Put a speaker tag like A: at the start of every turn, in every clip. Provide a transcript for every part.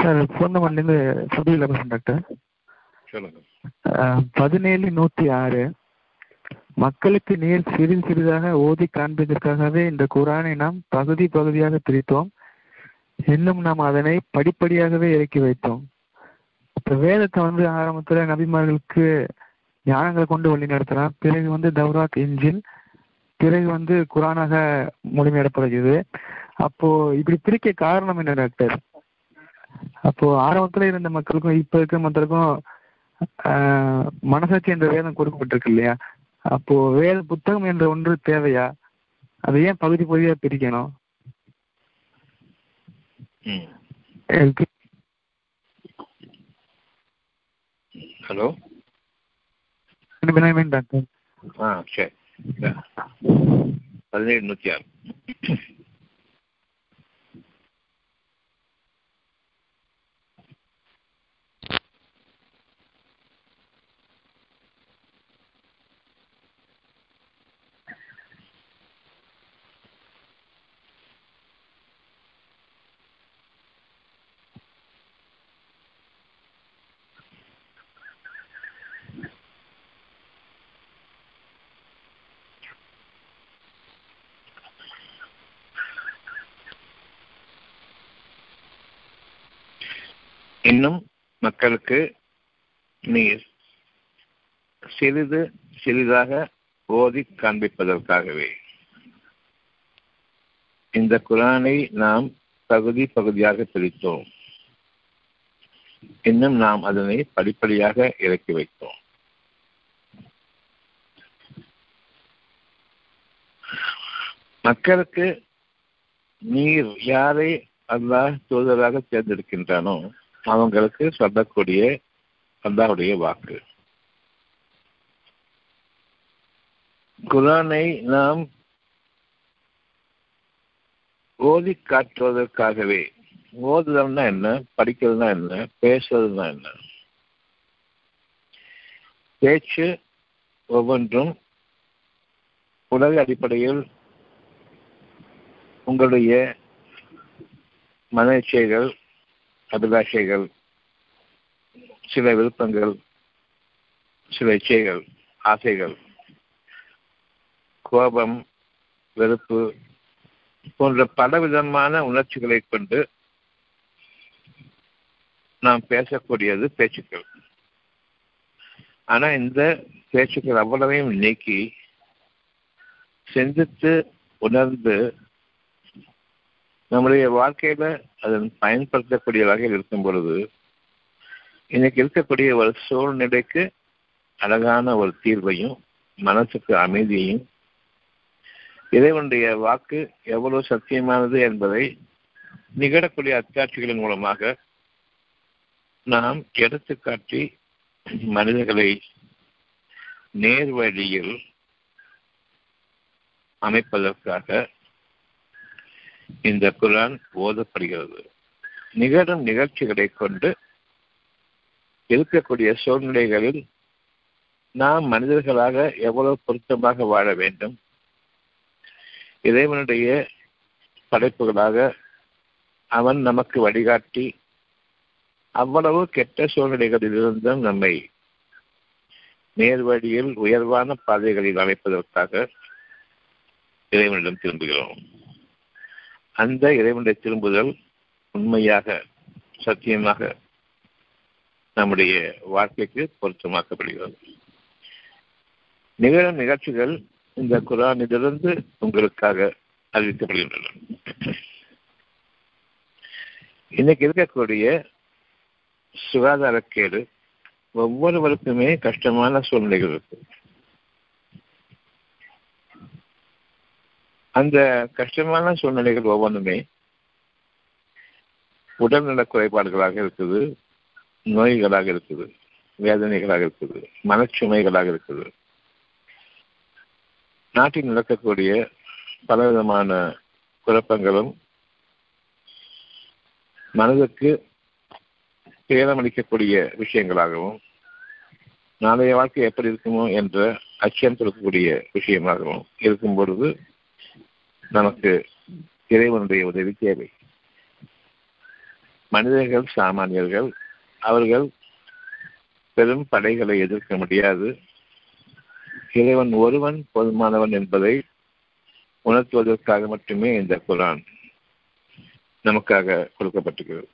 A: Sir பூந்தமல்லிருந்து சுபீல பேசுகிறேன் doctor பதினேழு நூற்றி ஆறு. மக்களுக்கு நீர் சிறிது சிறிதாக ஓதி காண்பதற்காகவே இந்த குரானை நாம் பகுதி பகுதியாக பிரித்தோம். இன்னும் நாம் அதனை படிப்படியாகவே இறக்கி வைத்தோம். இப்போ வேதத்தை வந்து ஆரம்பத்தில் நபிமார்களுக்கு ஞானங்களை கொண்டு வழி நடத்தலாம் பிறகு வந்து தௌராத் இன்ஜில் பிறகு வந்து குரானாக மொழிபெயர்ப்படுகிறது அப்போ இப்படி பிரிக்க காரணம் என்ன டாக்டர் அப்போ ஆரம்பத்துல இருந்த மக்களுக்கும் இப்ப இருக்கிற மக்களுக்கும் மனசாட்சி என்ற வேதம் கொடுக்கப்பட்டிருக்கு இல்லையா? அப்போ வேத புத்தகம் என்ற ஒன்று தேவையா? அதை ஏன் பகுதி பகுதியா பிரிக்கணும்?
B: ஹலோ?
A: டாக்டர்
B: ஆ சரி. பதினேழு நூற்றி ஆறு. இன்னும் மக்களுக்கு நீர் சிறிது சிறிதாக ஓதி காண்பிப்பதற்காகவே. இந்த குரானை நாம் பகுதி பகுதியாக பிரித்தோம். இன்னும் நாம் அதனை படிப்படியாக இறக்கி வைத்தோம். மக்களுக்கு நீர் யாரை அல்லாஹ் தூதராக தேர்ந்தெடுக்கின்றானோ அவங்களுக்கு சொல்லக்கூடிய அல்லாஹுடைய வாக்கு. குரானை நாம் ஓதி காட்டுவதற்காகவே ஓதுதல்னா என்ன படிக்கிறதுனா என்ன பேசுறதுனா என்ன? பேச்சு ஒவ்வொன்றும் உலக அடிப்படையில் உங்களுடைய மன இச்சைகள் அபிலாஷைகள் சில விருப்பங்கள் சில இச்சைகள் ஆசைகள் கோபம் வெறுப்பு போன்ற பலவிதமான உணர்ச்சிகளை கொண்டு நாம் பேசக்கூடியது பேச்சுக்கள். ஆனா இந்த பேச்சுக்கள் அவ்வளவையும் நீக்கி சிந்தித்து உணர்ந்து நம்முடைய வாழ்க்கையில அதன் பயன்படுத்தக்கூடிய வகையில் இருக்கும் பொழுது இன்னைக்கு இருக்கக்கூடிய ஒரு சூழ்நிலைக்கு அழகான ஒரு தீர்வையும் மனசுக்கு அமைதியையும் இறைவனுடைய வாக்கு எவ்வளவு சத்தியமானது என்பதை நிகழக்கூடிய அத்தாட்சிகளின் மூலமாக நாம் எடுத்துக்காட்டி மனிதர்களை நேர் வழியில் அமைப்பதற்காக இந்த குரான் ஓதப்படுகிறது. நிகழும் நிகழ்ச்சிகளை கொண்டு இருக்கக்கூடிய சூழ்நிலைகளில் நாம் மனிதர்களாக எவ்வளவு பொருத்தமாக வாழ வேண்டும்? இறைவனுடைய படைப்புகளாக அவன் நமக்கு வழிகாட்டி அவ்வளவு கெட்ட சூழ்நிலைகளில் இருந்தும் நம்மை நேர்வழியில் உயர்வான பாதைகளில் அமைப்பதற்காக இறைவனிடம் திரும்புகிறோம். அந்த இறைவனுடைய திரும்புதல் உண்மையாக சத்தியமாக நம்முடைய வாழ்க்கைக்கு பொருத்தமாக்கப்படுகிறது. நிகழும் நிகழ்ச்சிகள் இந்த குரானிலிருந்து உங்களுக்காக அறிவிக்கப்படுகின்றன. இன்னைக்கு இருக்கக்கூடிய சுகாதாரக்கேடு ஒவ்வொருவருக்குமே கஷ்டமான சூழ்நிலைகள் இருக்கு. அந்த கஷ்டமான சூழ்நிலைகள் ஒவ்வொன்றுமே உடல்நல குறைபாடுகளாக இருக்குது நோய்களாக இருக்குது வேதனைகளாக இருக்குது மனச்சுமைகளாக இருக்குது. நாட்டில் நடக்கக்கூடிய பலவிதமான குழப்பங்களும் மனதுக்கு பேரமளிக்கக்கூடிய விஷயங்களாகவும் நாளைய வாழ்க்கை எப்படி இருக்குமோ என்ற அச்சம் கொடுக்கக்கூடிய விஷயமாகவும் இருக்கும் பொழுது நமக்கு இறைவனுடைய உதவி தேவை. மனிதர்கள் சாமானியர்கள் அவர்கள் பெரும் படைகளை எதிர்க்க முடியாது. இறைவன் ஒருவன் போதுமானவன் என்பதை உணர்த்துவதற்காக மட்டுமே இந்த குரான் நமக்காக கொடுக்கப்பட்டிருக்கிறது.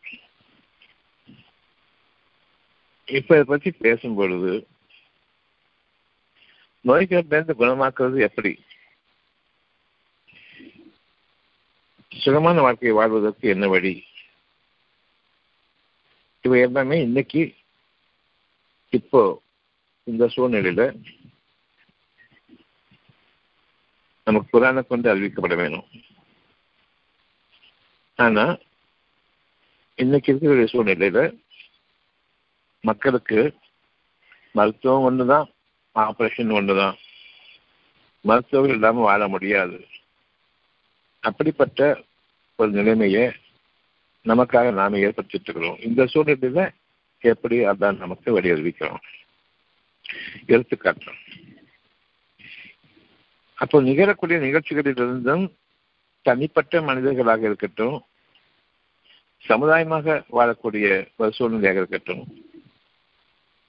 B: இப்ப இதை பற்றி பேசும் பொழுது நோய்களிலிருந்து குணமாக்குறது எப்படி? சுகமான வாழ்க்கையை வாழ்வதற்கு என்ன வழி? இவை எல்லாமே இன்னைக்கு இப்போ இந்த சூழ்நிலையில நமக்கு புராண கொண்டு அறிவிக்கப்பட வேணும். ஆனா இன்னைக்கு இருக்கக்கூடிய சூழ்நிலையில மக்களுக்கு மருத்துவம் ஒண்ணுதான் ஆபரேஷன் ஒண்ணுதான். மருத்துவர்கள் இல்லாமல் வாழ முடியாது. அப்படிப்பட்ட ஒரு நிலைமையை நமக்காக நாம ஏற்படுத்திட்டு இருக்கிறோம் இந்த சூழ்நிலையில எப்படி அதான் நமக்கு வெளியறிவிக்கிறோம் எடுத்துக்காட்டுறோம் அப்போ நிகழக்கூடிய நிகழ்ச்சிகளிலிருந்தும் தனிப்பட்ட மனிதர்களாக இருக்கட்டும் சமுதாயமாக வாழக்கூடிய ஒரு சூழ்நிலையாக இருக்கட்டும்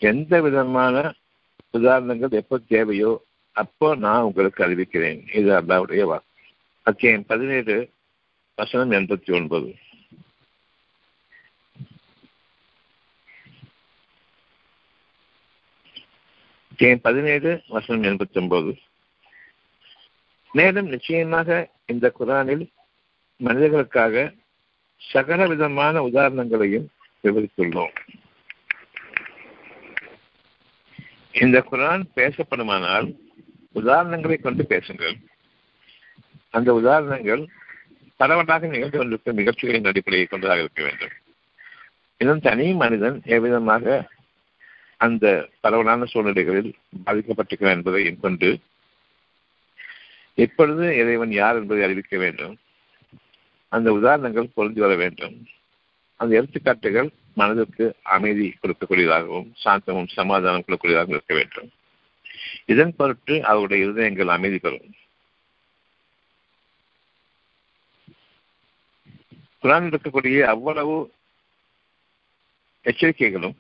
B: எந்த விதமான உதாரணங்கள் எப்போ தேவையோ அப்போ நான் உங்களுக்கு அறிவிக்கிறேன். இது அல்லாவுடைய வாக்கு. அத்தியாயம் பதினேழு வசனம் எண்பத்தி ஒன்பது. பதினேழு வசனம் எண்பத்தி ஒன்பது மேலும் நிச்சயமாக இந்த குரானில் மனிதர்களுக்காக சகல விதமான உதாரணங்களையும் விவரித்துள்ளோம். இந்த குரான் பேசப்படுமானால் உதாரணங்களை கொண்டு பேசுங்கள். அந்த உதாரணங்கள் பரவலாக நிகழ்ந்து கொண்டிருக்கும் நிகழ்ச்சிகளின் அடிப்படையை கொண்டதாக இருக்க வேண்டும். இதன் தனி மனிதன் எவ்விதமாக அந்த பரவலான சூழ்நிலைகளில் பாதிக்கப்பட்டிருக்கிறான் என்பதையும் கொண்டு எப்பொழுது இறைவன் யார் என்பதை அறிவிக்க வேண்டும். அந்த உதாரணங்கள் பொருந்தி வர வேண்டும். அந்த எடுத்துக்காட்டுகள் மனதிற்கு அமைதி கொடுக்கக்கூடியதாகவும் சாந்தமும் சமாதானம் கொடுக்கக்கூடியதாகவும் இருக்க வேண்டும். இதன் பொருட்டு அவருடைய இருதயங்கள் அமைதி பெறும். குரான் இருக்கக்கூடிய அவ்வளவு எச்சரிக்கைகளும்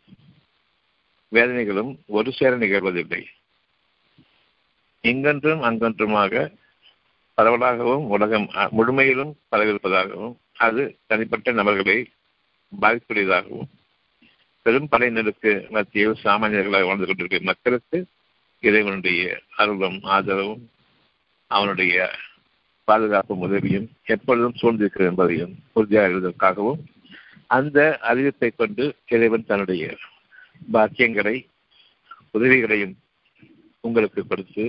B: வேதனைகளும் ஒரு சேர நிகழ்வதில்லை. இங்கன்றும் அங்கன்றுமாக பரவலாகவும் உலகம் முழுமையிலும் பரவிருப்பதாகவும் அது தனிப்பட்ட நபர்களை பாதிக்கூடியதாகவும் பெரும் படையினருக்கு மத்தியில் சாமானியர்களாக வாழ்ந்து கொண்டிருக்கிற மக்களுக்கு இறைவனுடைய அருளும் ஆதரவும் அவனுடைய பாதுகாப்பும் உதவியும் எப்பொழுதும் சூழ்ந்திருக்கிறது என்பதையும் உறுதியாக அந்த அறிவிப்பை கொண்டு இறைவன் தன்னுடைய பாக்கியங்களை உதவிகளையும் உங்களுக்கு கொடுத்து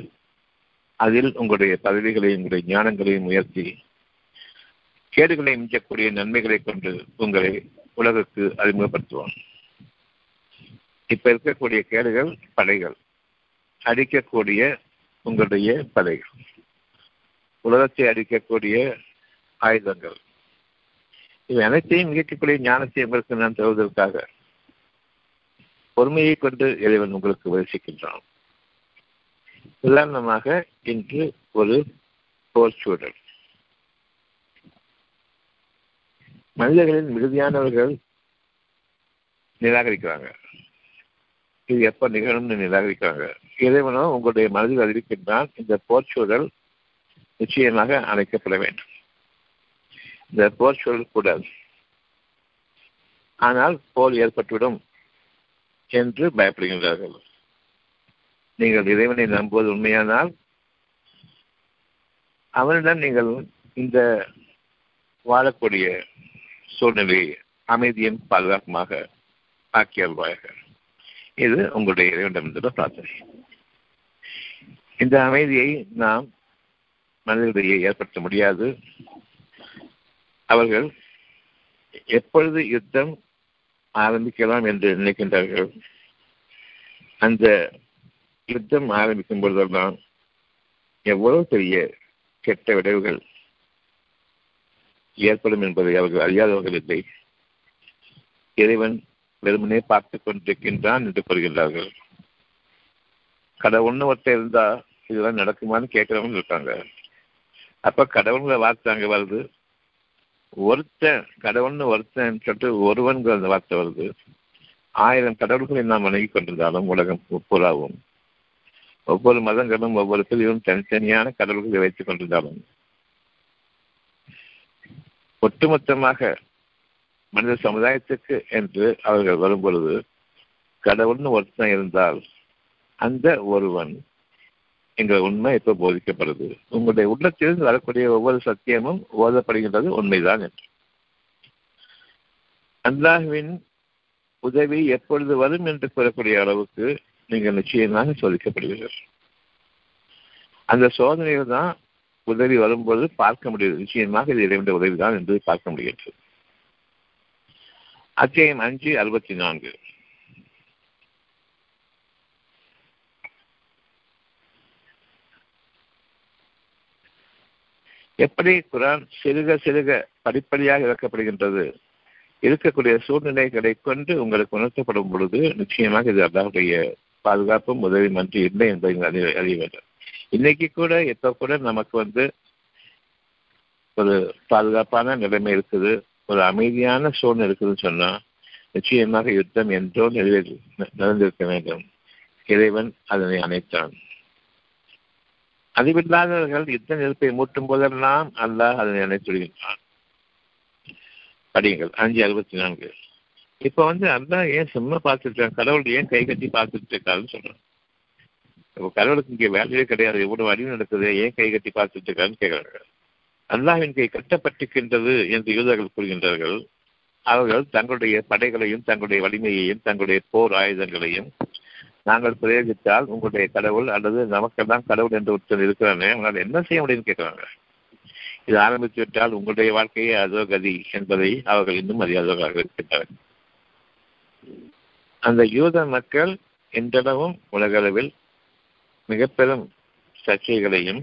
B: அதில் உங்களுடைய பதவிகளையும் உங்களுடைய ஞானங்களையும் உயர்த்தி கேடுகளை மிஞ்சக்கூடிய நன்மைகளை கொண்டு உங்களை உலகுக்கு அறிமுகப்படுத்துவான் இப்ப இருக்கக்கூடிய கேடுகள் படைகள் அடிக்கக்கூடிய உங்களுடைய படைகள். உலகத்தை அடிக்கக்கூடிய ஆயுதங்கள். இவை அனைத்தையும் இயக்கக்கூடிய ஞானத்தை உங்களுக்கு நான் தருவதற்காக பொறுமையை கொண்டு இறைவன் உங்களுக்கு உபதேசிக்கின்றான். உதாரணமாக இன்று ஒரு போர் சூழல் மனிதர்களின் மிகுதியானவர்கள் நிராகரிக்கிறாங்க. இது எப்ப நிகழும்னு நிராகரிக்கிறாங்க. இறைவனோ உங்களுடைய மனதில் அறிவிக்கின்றான் இந்த போர் சூழல் நிச்சயமாக அழைக்கப்பட வேண்டும். இந்த போர் சூழல் ஆனால் போர் ஏற்பட்டுவிடும் என்று பயப்படுகின்றார்கள். நீங்கள் இறைவனை நம்புவது உண்மையானால் அவனிடம் நீங்கள் இந்த வாழக்கூடிய சூழ்நிலையை அமைதியும் பாதுகாப்புமாக ஆக்கியல்வாயாக இது உங்களுடைய இறைவனிடமிருந்த பிரார்த்தனை. இந்த அமைதியை நாம் மனிதர்களிடையே ஏற்படுத்த முடியாது. அவர்கள் எப்பொழுது யுத்தம் ஆரம்பிக்கலாம் என்று நினைக்கின்றார்கள் அந்த யுத்தம் ஆரம்பிக்கும் பொழுதெல்லாம் எவ்வளவு பெரிய கெட்ட விளைவுகள் ஏற்படும் என்பதை அவர்கள் அறியாதவர்கள் இல்லை. இறைவன் வெறுமனே பார்த்து கொண்டிருக்கின்றான் என்று கூறுகின்றார்கள். கடவுள்னு ஒருத்தர் இருந்தா இதெல்லாம் நடக்குமான்னு கேட்கிறவங்க இருக்காங்க. அப்ப கடவுள்கிற வார்த்தை அங்க வருது. ஒருத்தன் கடவுள்னு ஒருத்தன் சொல்லிட்டு ஒருவன்கிற அந்த வார்த்தை வருது. ஆயிரம் கடவுள்களை நாம் வணங்கி கொண்டிருந்தாலும் உலகம் புறாவும் ஒவ்வொரு மதங்களும் ஒவ்வொரு பிரிவும் தனித்தனியான கடவுள்களை வைத்துக் கொண்டிருந்தாலும். ஒட்டுமொத்தமாக மனித சமுதாயத்துக்கு என்று அவர்கள் வரும்பொழுது கடவுள்னு ஒருத்தன் இருந்தால் அந்த ஒருவன் என்ற உண்மை இப்ப போதிக்கப்படுது? உங்களுடைய உள்ளத்திலிருந்து வரக்கூடிய ஒவ்வொரு சத்தியமும் ஓதப்படுகின்றது உண்மைதான் என்று. அல்லாஹுவின் உதவி எப்பொழுது வரும் என்று கூறக்கூடிய அளவுக்கு நீங்கள் நிச்சயமாக சோதிக்கப்படுவீர்கள். அந்த சோதனையில் தான் உதவி வரும்போது பார்க்க முடியுது. நிச்சயமாக இது இறைவனுடைய உதவிதான் என்று பார்க்க முடிகிறது அத்தியாயம் அஞ்சு அறுபத்தி நான்கு. எப்படி குரான் சிறுக சிறுக படிப்படியாக இறக்கப்படுகின்றது? இருக்கக்கூடிய சூழ்நிலைகளை கொண்டு உங்களுக்கு உணர்த்தப்படும் பொழுது நிச்சயமாக இது அல்லாவுடைய பாதுகாப்பும் உதவி மன்றி இல்லை என்பதை அறிய அறிய வேண்டும். இன்னைக்கு கூட எப்ப கூட நமக்கு வந்து ஒரு பாதுகாப்பான நிலைமை இருக்குது ஒரு அமைதியான சூழ்நிலை இருக்குதுன்னு சொன்னா நிச்சயமாக யுத்தம் என்றோ நிறைவேறி நடந்திருக்க வேண்டும். இறைவன் அதனை அணைத்தான். அறிவில்லாதவர்கள் யுத்த நெருப்பை மூட்டும் போதெல்லாம் அல்லாஹ் அதனை அணைத்துடுகின்றான் படியுங்கள். அஞ்சு அறுபத்தி நான்கு. இப்ப வந்து அல்லாஹ் ஏன் சும்மா பார்த்துட்டு இருக்கான்? கடவுள் ஏன் கை கட்டி பார்த்துட்டு இருக்காருன்னு சொல்றான். இப்போ கடவுளுக்கு இங்கே வேலையே கிடையாது. எவ்வளவு அடி நடக்குது. ஏன் கை கட்டி பார்த்துட்டு இருக்காருன்னு கேட்கிறார்கள் அல்லாஹின் கை கட்டப்பட்டிருக்கின்றது என்று யூதர்கள் கூறுகின்றார்கள். அவர்கள் தங்களுடைய படைகளையும் தங்களுடைய வலிமையையும் தங்களுடைய போர் ஆயுதங்களையும் நாங்கள் பிரயோகித்தால் உங்களுடைய கடவுள் அல்லது நமக்கெல்லாம் கடவுள் என்று ஒருத்தர் இருக்கிறானே உங்களால் என்ன செய்ய முடியும்னு கேட்கிறாங்க. இது ஆரம்பித்து விட்டால் உங்களுடைய வாழ்க்கையே அதோ கதி என்பதை அவர்கள் இன்னும் அறியாதவர்களாக இருக்கின்றனர் அந்த யூத மக்கள் இன்றளவும் உலகளவில் மிக பெரும் சர்ச்சைகளையும்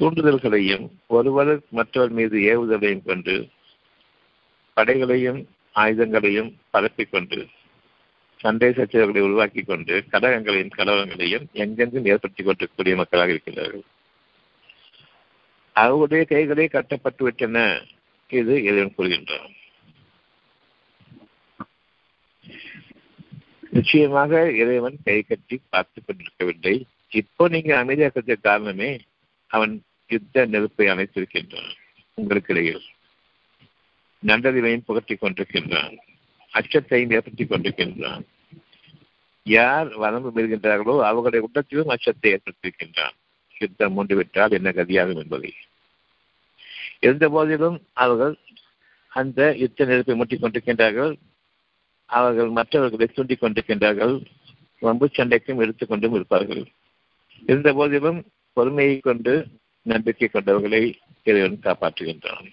B: தூண்டுதல்களையும் ஒருவர் மற்றவர் மீது ஏவுதலையும் கொண்டு படைகளையும் ஆயுதங்களையும் பரப்பிக்கொண்டு சண்டை சச்சரவுகளை உருவாக்கி கொண்டு கழகங்களையும் கலவரங்களையும் எங்கெங்கும் ஏற்படுத்திக் கொண்டிருக்கக்கூடிய மக்களாக இருக்கிறார்கள் அவருடைய கைகளே கட்டப்பட்டு விட்டன. இது இறைவன் கூறுகின்றான். நிச்சயமாக இறைவன் கை கட்டி பார்த்துக் கொண்டிருக்கவில்லை. இப்போ நீங்க அமைதியாக்கிறதுக்கு காரணமே அவன் யுத்த நெருப்பை அணைத்திருக்கின்றான். உங்களுக்கு இடையில் நல்லறிவையும் புகட்டிக் கொண்டிருக்கின்றான். அச்சத்தையும் ஏற்படுத்திக் கொண்டிருக்கின்றான். யார் வரம்பு பெறுகின்றார்களோ அவர்களுடைய உள்ளத்திலும் அச்சத்தை ஏற்படுத்தியிருக்கின்றான் யுத்தம் மூண்டுவிட்டால் என்ன கதியாகும் என்பதை. இருந்த போதிலும் அவர்கள் அந்த யுத்த நெருப்பை முட்டிக் கொண்டிருக்கின்றார்கள். அவர்கள் மற்றவர்களை தூண்டிக் கொண்டிருக்கின்றார்கள். வம்பு சண்டைக்கும் எடுத்துக்கொண்டும் இருப்பார்கள். இருந்த போதிலும் பொறுமையை கொண்டு நம்பிக்கை கொண்டவர்களை இறைவன் காப்பாற்றுகின்றான்.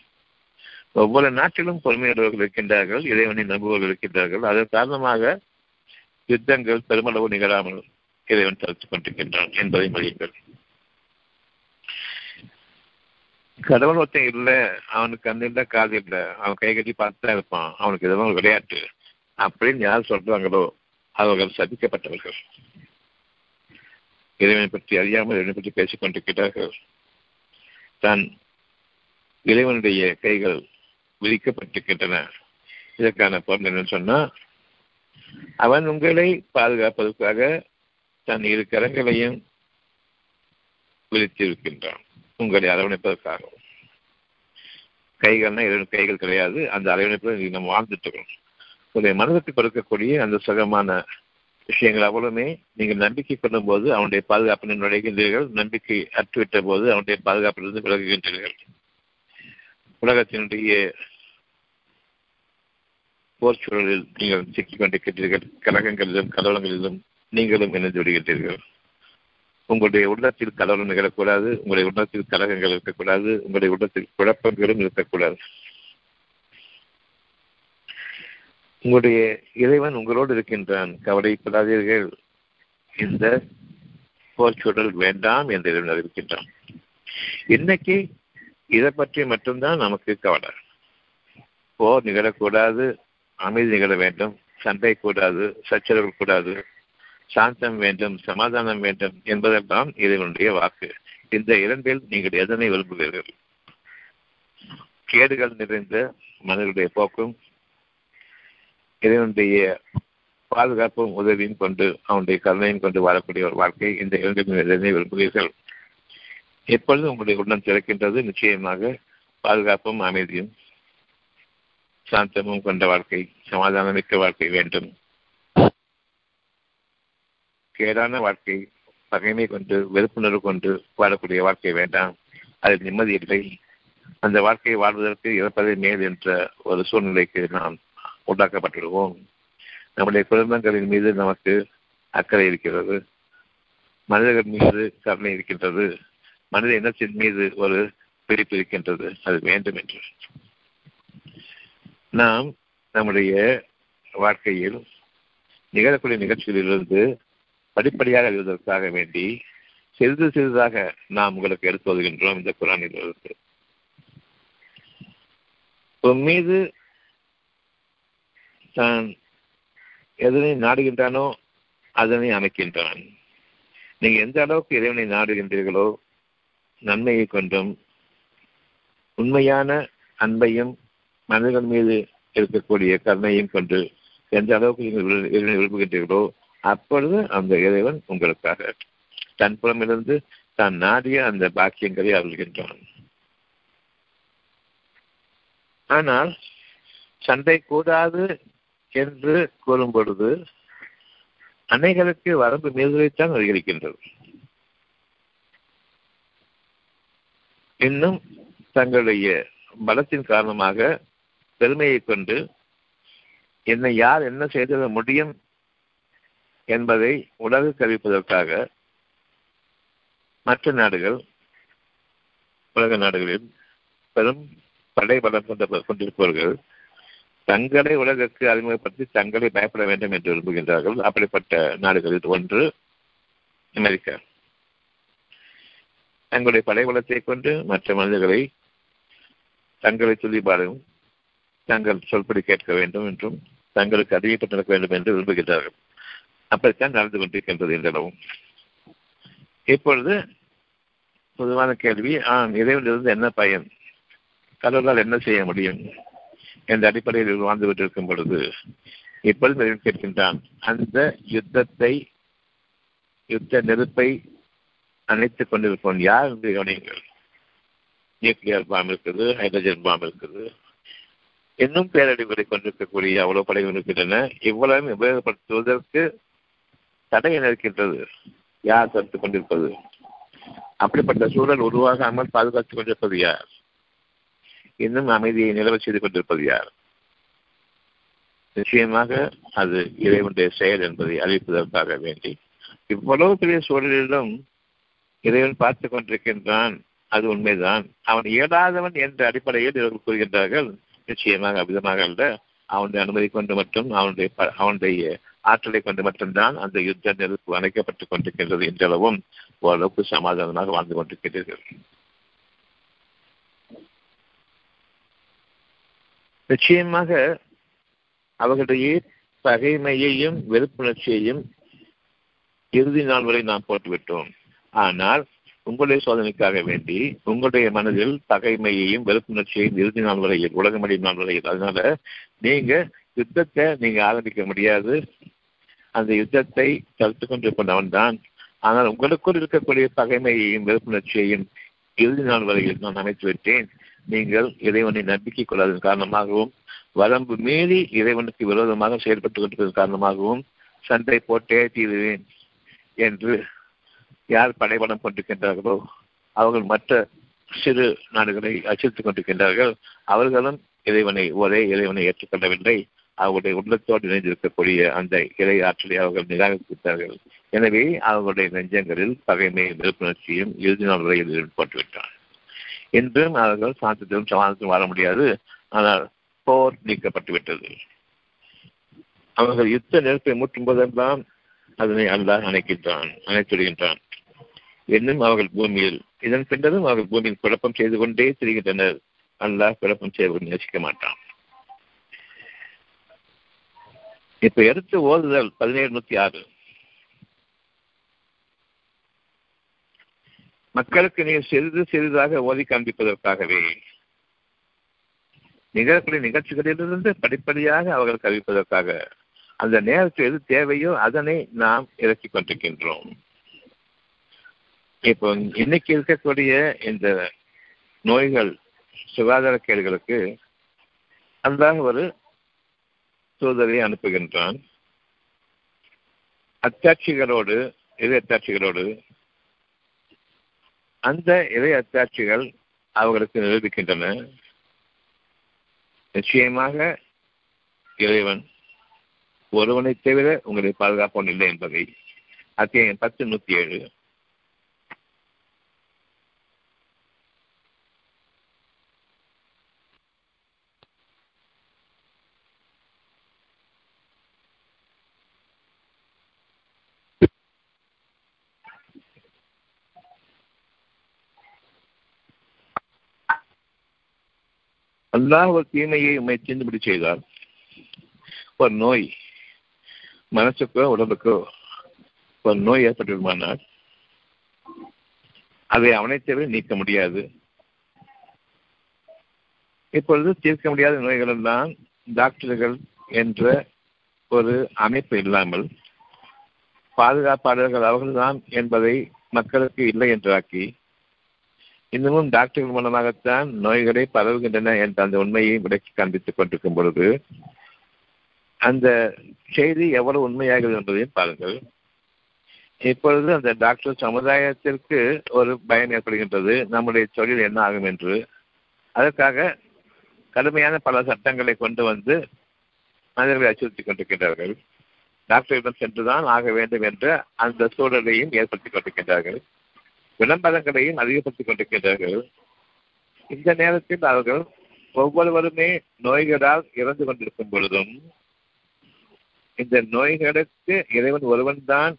B: ஒவ்வொரு நாட்டிலும் பொறுமையுடையவர்கள் இருக்கின்றார்கள் இறைவனை நம்புவர்கள் இருக்கின்றார்கள். அதன் காரணமாக யுத்தங்கள் பெருமளவு நிகழாமல் இறைவன் தடுத்துக் கொண்டிருக்கின்றான் என்பதை மொழியுங்கள் கடவுள் ஒருத்தன் இல்லை அவனுக்கு கண்ணு இல்லை காது இல்லை. அவன் கை கட்டி பார்த்துதான் இருப்பான். அவனுக்கு எதுவும் ஒரு விளையாட்டு. அப்படின்னு யார் சொல்றாங்களோ அவர்கள் சபிக்கப்பட்டவர்கள். இறைவனை பற்றி அறியாமல் இறைவனை பற்றி பேசிக் கொண்டிருக்கிறார்கள். தான் இறைவனுடைய கைகள் விதிக்கப்பட்டிருக்கின்றன. இதற்கான பொருள் என்னன்னு சொன்னா அவன் உங்களை பாதுகாப்பதற்காக தன் இரு கரங்களையும் விரித்திருக்கின்றான். உங்களை அரவணைப்பதற்காக கைகள்னா இரண்டு கைகள் கிடையாது. அந்த அரவணைப்பில் நம்ம வாழ்ந்துட்டு இருக்கோம் உங்களுடைய மனதுக்கு கொடுக்கக்கூடிய அந்த சுகமான விஷயங்கள் அவ்வளவுமே நீங்கள் நம்பிக்கை கொள்ளும் போது அவனுடைய பாதுகாப்பினை நுழைகின்றீர்கள். நம்பிக்கை அற்றுவிட்ட போது அவனுடைய பாதுகாப்பிலிருந்து விலகுகின்றீர்கள். உலகத்தினுடைய போர் சூழலில் நீங்கள் சிக்கிக் கொண்டிருக்கின்றீர்கள் கலகங்களிலும் கலவரங்களிலும் நீங்களும் இணைந்து விடுகிறீர்கள் உங்களுடைய உள்ளத்தில் கலவரம் நிகழக்கூடாது உங்களுடைய உள்ளத்தில் கலகங்கள் இருக்கக்கூடாது உங்களுடைய உள்ளத்தில் குழப்பங்களும் இருக்கக்கூடாது. உங்களுடைய இறைவன் உங்களோடு இருக்கின்றான். கவலைப்படாதீர்கள். இந்த போர்ச்சூழல் வேண்டாம் என்று இறைவன் அறிவிக்கின்றான். இன்னைக்கு இதை பற்றி மட்டும்தான் நமக்கு கவலை. போர் நிகழக்கூடாது. அமைதி நிகழ வேண்டும் சண்டை கூடாது சச்சரவுகள் கூடாது சாந்தம் வேண்டும் சமாதானம் வேண்டும் என்பதெல்லாம் இறைவனுடைய வாக்கு. இந்த இரண்டில் நீங்கள் எதனை விரும்புகிறீர்கள்? கேடுகள் நிறைந்த மனிதனுடைய போக்கும் இறைவனுடைய பாதுகாப்பும் உதவியும் கொண்டு அவனுடைய கருணையும் கொண்டு வாழக்கூடிய ஒரு வாழ்க்கை. இந்த இரண்டு விரும்புகிறீர்கள்? எப்பொழுது உங்களுடைய உள்ளம் திறக்கின்றது? நிச்சயமாக பாதுகாப்பும் அமைதியும் சாந்தமும் கொண்ட வாழ்க்கை சமாதானமிக்க வாழ்க்கை வேண்டும். கேடான வாழ்க்கை பகைமை கொண்டு வெறுப்புணர்வு கொண்டு வாழக்கூடிய வாழ்க்கை வேண்டாம். அதில் நிம்மதி இல்லை. அந்த வாழ்க்கையை வாழ்வதற்கு இறப்பதே மேல் என்ற ஒரு சூழ்நிலைக்கு நாம் உண்டாக்கப்பட்டுள்ளோம் நம்முடைய குடும்பங்களின் மீது நமக்கு அக்கறை இருக்கிறது. மனிதர்கள் மீது கருணை இருக்கின்றது. மனித இனத்தின் மீது ஒரு பிடிப்பு இருக்கின்றது. அது வேண்டும் என்று. நாம் நம்முடைய வாழ்க்கையில் நிகழக்கூடிய நிகழ்ச்சிகளிலிருந்து படிப்படியாக எழுதுவதற்காக வேண்டி சிறிது சிறிதாக நாம் உங்களுக்கு எடுத்து வருகின்றோம் இந்த குரானிலிருந்து. உன் மீது தான் எதனை நாடுகின்றானோ அதனை அமைக்கின்றான். நீங்க எந்த அளவுக்கு இறைவனை நாடுகின்றீர்களோ நன்மையை கொண்டும் உண்மையான அன்பையும் மனிதர்கள் மீது இருக்கக்கூடிய கருணையும் கொண்டு எந்த அளவுக்கு நீங்கள் இறைவனை விரும்புகின்றீர்களோ அப்பொழுது அந்த இறைவன் உங்களுக்காக தன் புறமிருந்து தான் நாடிய அந்த பாக்கியங்களை அருள்கின்றான். ஆனால் சண்டை கூடாது என்று கூறும் பொழுது அன்னைகளுக்கு வரம்பு மீறுதலைத்தான் அதிகரிக்கின்றது. இன்னும் தங்களுடைய பலத்தின் காரணமாக பெருமையை கொண்டு என்னை யார் என்ன செய்திட முடியும் என்பதை உலக கவிப்பதற்காக மற்ற நாடுகள் உலக நாடுகளில் பெரும் படை பலம் கொண்ட கொண்டிருப்பவர்கள் தங்களை உலகிற்கு அறிமுகப்படுத்தி தங்களை பயப்பட வேண்டும் என்று விரும்புகின்றார்கள். அப்படிப்பட்ட நாடுகளில் ஒன்று அமெரிக்கா. தங்களுடைய படைபலத்தை கொண்டு மற்ற மனிதர்களை தங்களை துதிபாடும் தங்கள் சொல்படி கேட்க வேண்டும் என்றும் தங்களுக்கு அறிவிப்பட்டு நடக்க வேண்டும் என்று விரும்புகின்றார்கள். அப்படித்தான் நடந்து கொண்டிருக்கின்றது என்றளவும் இப்பொழுது பொதுவான கேள்வி ஆம் இறைவனிலிருந்து என்ன பயன்? கடவுளால் என்ன செய்ய முடியும்? என்ற அடிப்படையில் வாழ்ந்து விட்டிருக்கும் பொழுது இப்பொழுது கேட்கின்றான் அந்த யுத்தத்தை யுத்த நெருப்பை அணைத்துக் கொண்டிருப்போம் யார் என்று கவனியுங்கள். நியூக்ளியர் பாம் இருக்குது ஹைட்ரஜன் பாம் இருக்குது இன்னும் பேரழிவுகளை கொண்டிருக்கக்கூடிய அவ்வளவு படைகள் இருக்கின்றன. இவ்வளவு உபயோகப்படுத்துவதற்கு தடை என இருக்கின்றது? யார் தடுத்துக் கொண்டிருப்பது? அப்படிப்பட்ட சூழல் உருவாகாமல் பாதுகாத்துக் கொண்டிருப்பது யார்? இன்னும் அமைதியை நிலவ செய்து கொண்டிருப்பது யார்? நிச்சயமாக அது இறைவனுடைய செயல் என்பதை அறிவிப்பதற்காக வேண்டி. இவ்வளவு பெரிய சூழலிலும் இறைவன் பார்த்து கொண்டிருக்கின்றான். அது உண்மைதான். அவன் இயலாதவன் என்ற அடிப்படையில் இவர்கள் கூறுகின்றார்கள். நிச்சயமாக அவ்விதமாக அல்ல அவனுடைய அனுமதி கொண்டு மட்டும் அவனுடைய அவனுடைய ஆற்றலை கொண்டு மட்டும்தான் அந்த யுத்த நெருப்பு அணைக்கப்பட்டுக் கொண்டிருக்கின்றது என்றளவும் ஓரளவுக்கு சமாதானமாக வாழ்ந்து கொண்டிருக்கிறீர்கள் நிச்சயமாக அவர்களுடைய பகைமையையும் வெறுப்புணர்ச்சியையும் இறுதி நாள் வரை நாம் போட்டுவிட்டோம். ஆனால் உங்களுடைய சோதனைக்காக வேண்டி உங்களுடைய மனதில் பகைமையையும் வெறுப்புணர்ச்சியையும் இறுதி நாள் வரையில் உலகமடி நாள் வரையில். அதனால நீங்க யுத்தத்தை நீங்க ஆரம்பிக்க முடியாது. அந்த யுத்தத்தை தடுத்து கொண்டிருப்பவன் தான். ஆனால் உங்களுக்குள் இருக்கக்கூடிய பகைமையையும் வெறுப்புணர்ச்சியையும் இறுதி நாள் வரையில் நான் அமைத்து விட்டேன். நீங்கள் இறைவனை நம்பிக்கை கொள்ளாதன் காரணமாகவும் வரம்பு மீறி இறைவனுக்கு விரோதமாக செயல்பட்டுக் கொண்டிருப்பதன் காரணமாகவும் சண்டை போட்டே தீருவேன் என்று யார் படைபலம் கொண்டிருக்கின்றார்களோ அவர்கள் மற்ற சிறு நாடுகளை அச்சுறுத்திக் கொண்டிருக்கின்றார்கள். அவர்களும் இறைவனை ஒரே இறைவனை ஏற்றுக்கொள்ளவில்லை. அவர்களுடைய உள்ளத்தோடு இணைந்திருக்கக்கூடிய அந்த இறை ஆற்றலை அவர்கள் நிராகரித்தார்கள் எனவே அவர்களுடைய நெஞ்சங்களில் பகைமை விழிப்புணர்ச்சியும் இறுதி நாள் வரையில் போட்டுவிட்டார் இன்றும் அவர்கள் சாந்தத்திலும் சமாதத்திலும் வாழ முடியாது. ஆனால் போர் நீக்கப்பட்டுவிட்டது. அவர்கள் யுத்த நெருப்பை மூட்டும் போதெல்லாம் அதனை அல்லாஹ் அணைக்கின்றான் அணைத்துடுகின்றான் என்னும் அவர்கள் பூமியில் இதன் பின்னரும் அவர்கள் பூமியில் குழப்பம் செய்து கொண்டே திரிகின்றனர். அல்லாஹ் குழப்பம் செய்வதை நேசிக்க மாட்டான். இப்ப எடுத்து ஓதுதல் பதினேழு நூத்தி ஆறு மக்களுக்கு நீர் சிறிது சிறிதாக ஓதி காண்பிப்பதற்காகவே நிகழ்களை நிகழ்ச்சிகளிலிருந்து படிப்படியாக அவர்களுக்கு அறிவிப்பதற்காக அந்த நேரத்தில் எது தேவையோ அதனை நாம் இறக்கிக் கொண்டிருக்கின்றோம். இப்போ இன்னைக்கு இருக்கக்கூடிய இந்த நோய்கள் சுகாதார கேடுகளுக்கு அல்லாஹ் ஒரு தூதரை அனுப்புகின்றான். அத்தாட்சிகளோடு இறை அத்தாட்சிகளோடு அந்த இறை அத்தாட்சிகள் அவர்களுக்கு நிரூபிக்கின்றன. நிச்சயமாக இறைவன் ஒருவனை தவிர உங்களை பாதுகாப்பவன் இல்லை என்பதை அத்தியாயம் பத்து நூத்தி ஏழு. அல்லாஹ் ஒரு தீமையை உண்மை தீர்ந்துபடி செய்தால் ஒரு நோய் மனசுக்கோ உடம்புக்கோ ஒரு நோய் ஏற்பட்டுமானால் அதை அவனை தவிர நீக்க முடியாது. இப்பொழுது தீர்க்க முடியாத நோய்கள் எல்லாம் டாக்டர்கள் என்ற ஒரு அமைப்பு இல்லாமல் பாதுகாப்பாளர்கள் அவர்கள்தான் என்பதை மக்களுக்கு இல்லை என்றாக்கி இன்னமும் டாக்டர்கள் மூலமாகத்தான் நோய்களை பரவுகின்றன என்ற அந்த உண்மையை விளக்கி காண்பித்துக் கொண்டிருக்கும் பொழுது அந்த செய்தி எவ்வளவு உண்மையாகிறது என்பதையும் பாருங்கள். இப்பொழுது அந்த டாக்டர் சமுதாயத்திற்கு ஒரு பயம் ஏற்படுகின்றது. நம்முடைய தொழில் என்ன ஆகும் என்று. அதற்காக கடுமையான பல சட்டங்களை கொண்டு வந்து மனிதர்களை அச்சுறுத்திக் கொண்டிருக்கின்றார்கள். டாக்டரிடம் சென்றுதான் ஆக வேண்டும் என்ற அந்த சூழலையும் ஏற்படுத்திக் கொண்டிருக்கின்றார்கள். விளம்பரங்களையும் அதிகப்படுத்திக் கொண்டிருக்கிறார்கள் இந்த நேரத்தில் அவர்கள் ஒவ்வொருவருமே நோய்களால் இறந்து கொண்டிருக்கும் பொழுதும் இந்த நோய்களுக்கு இறைவன் ஒருவன் தான்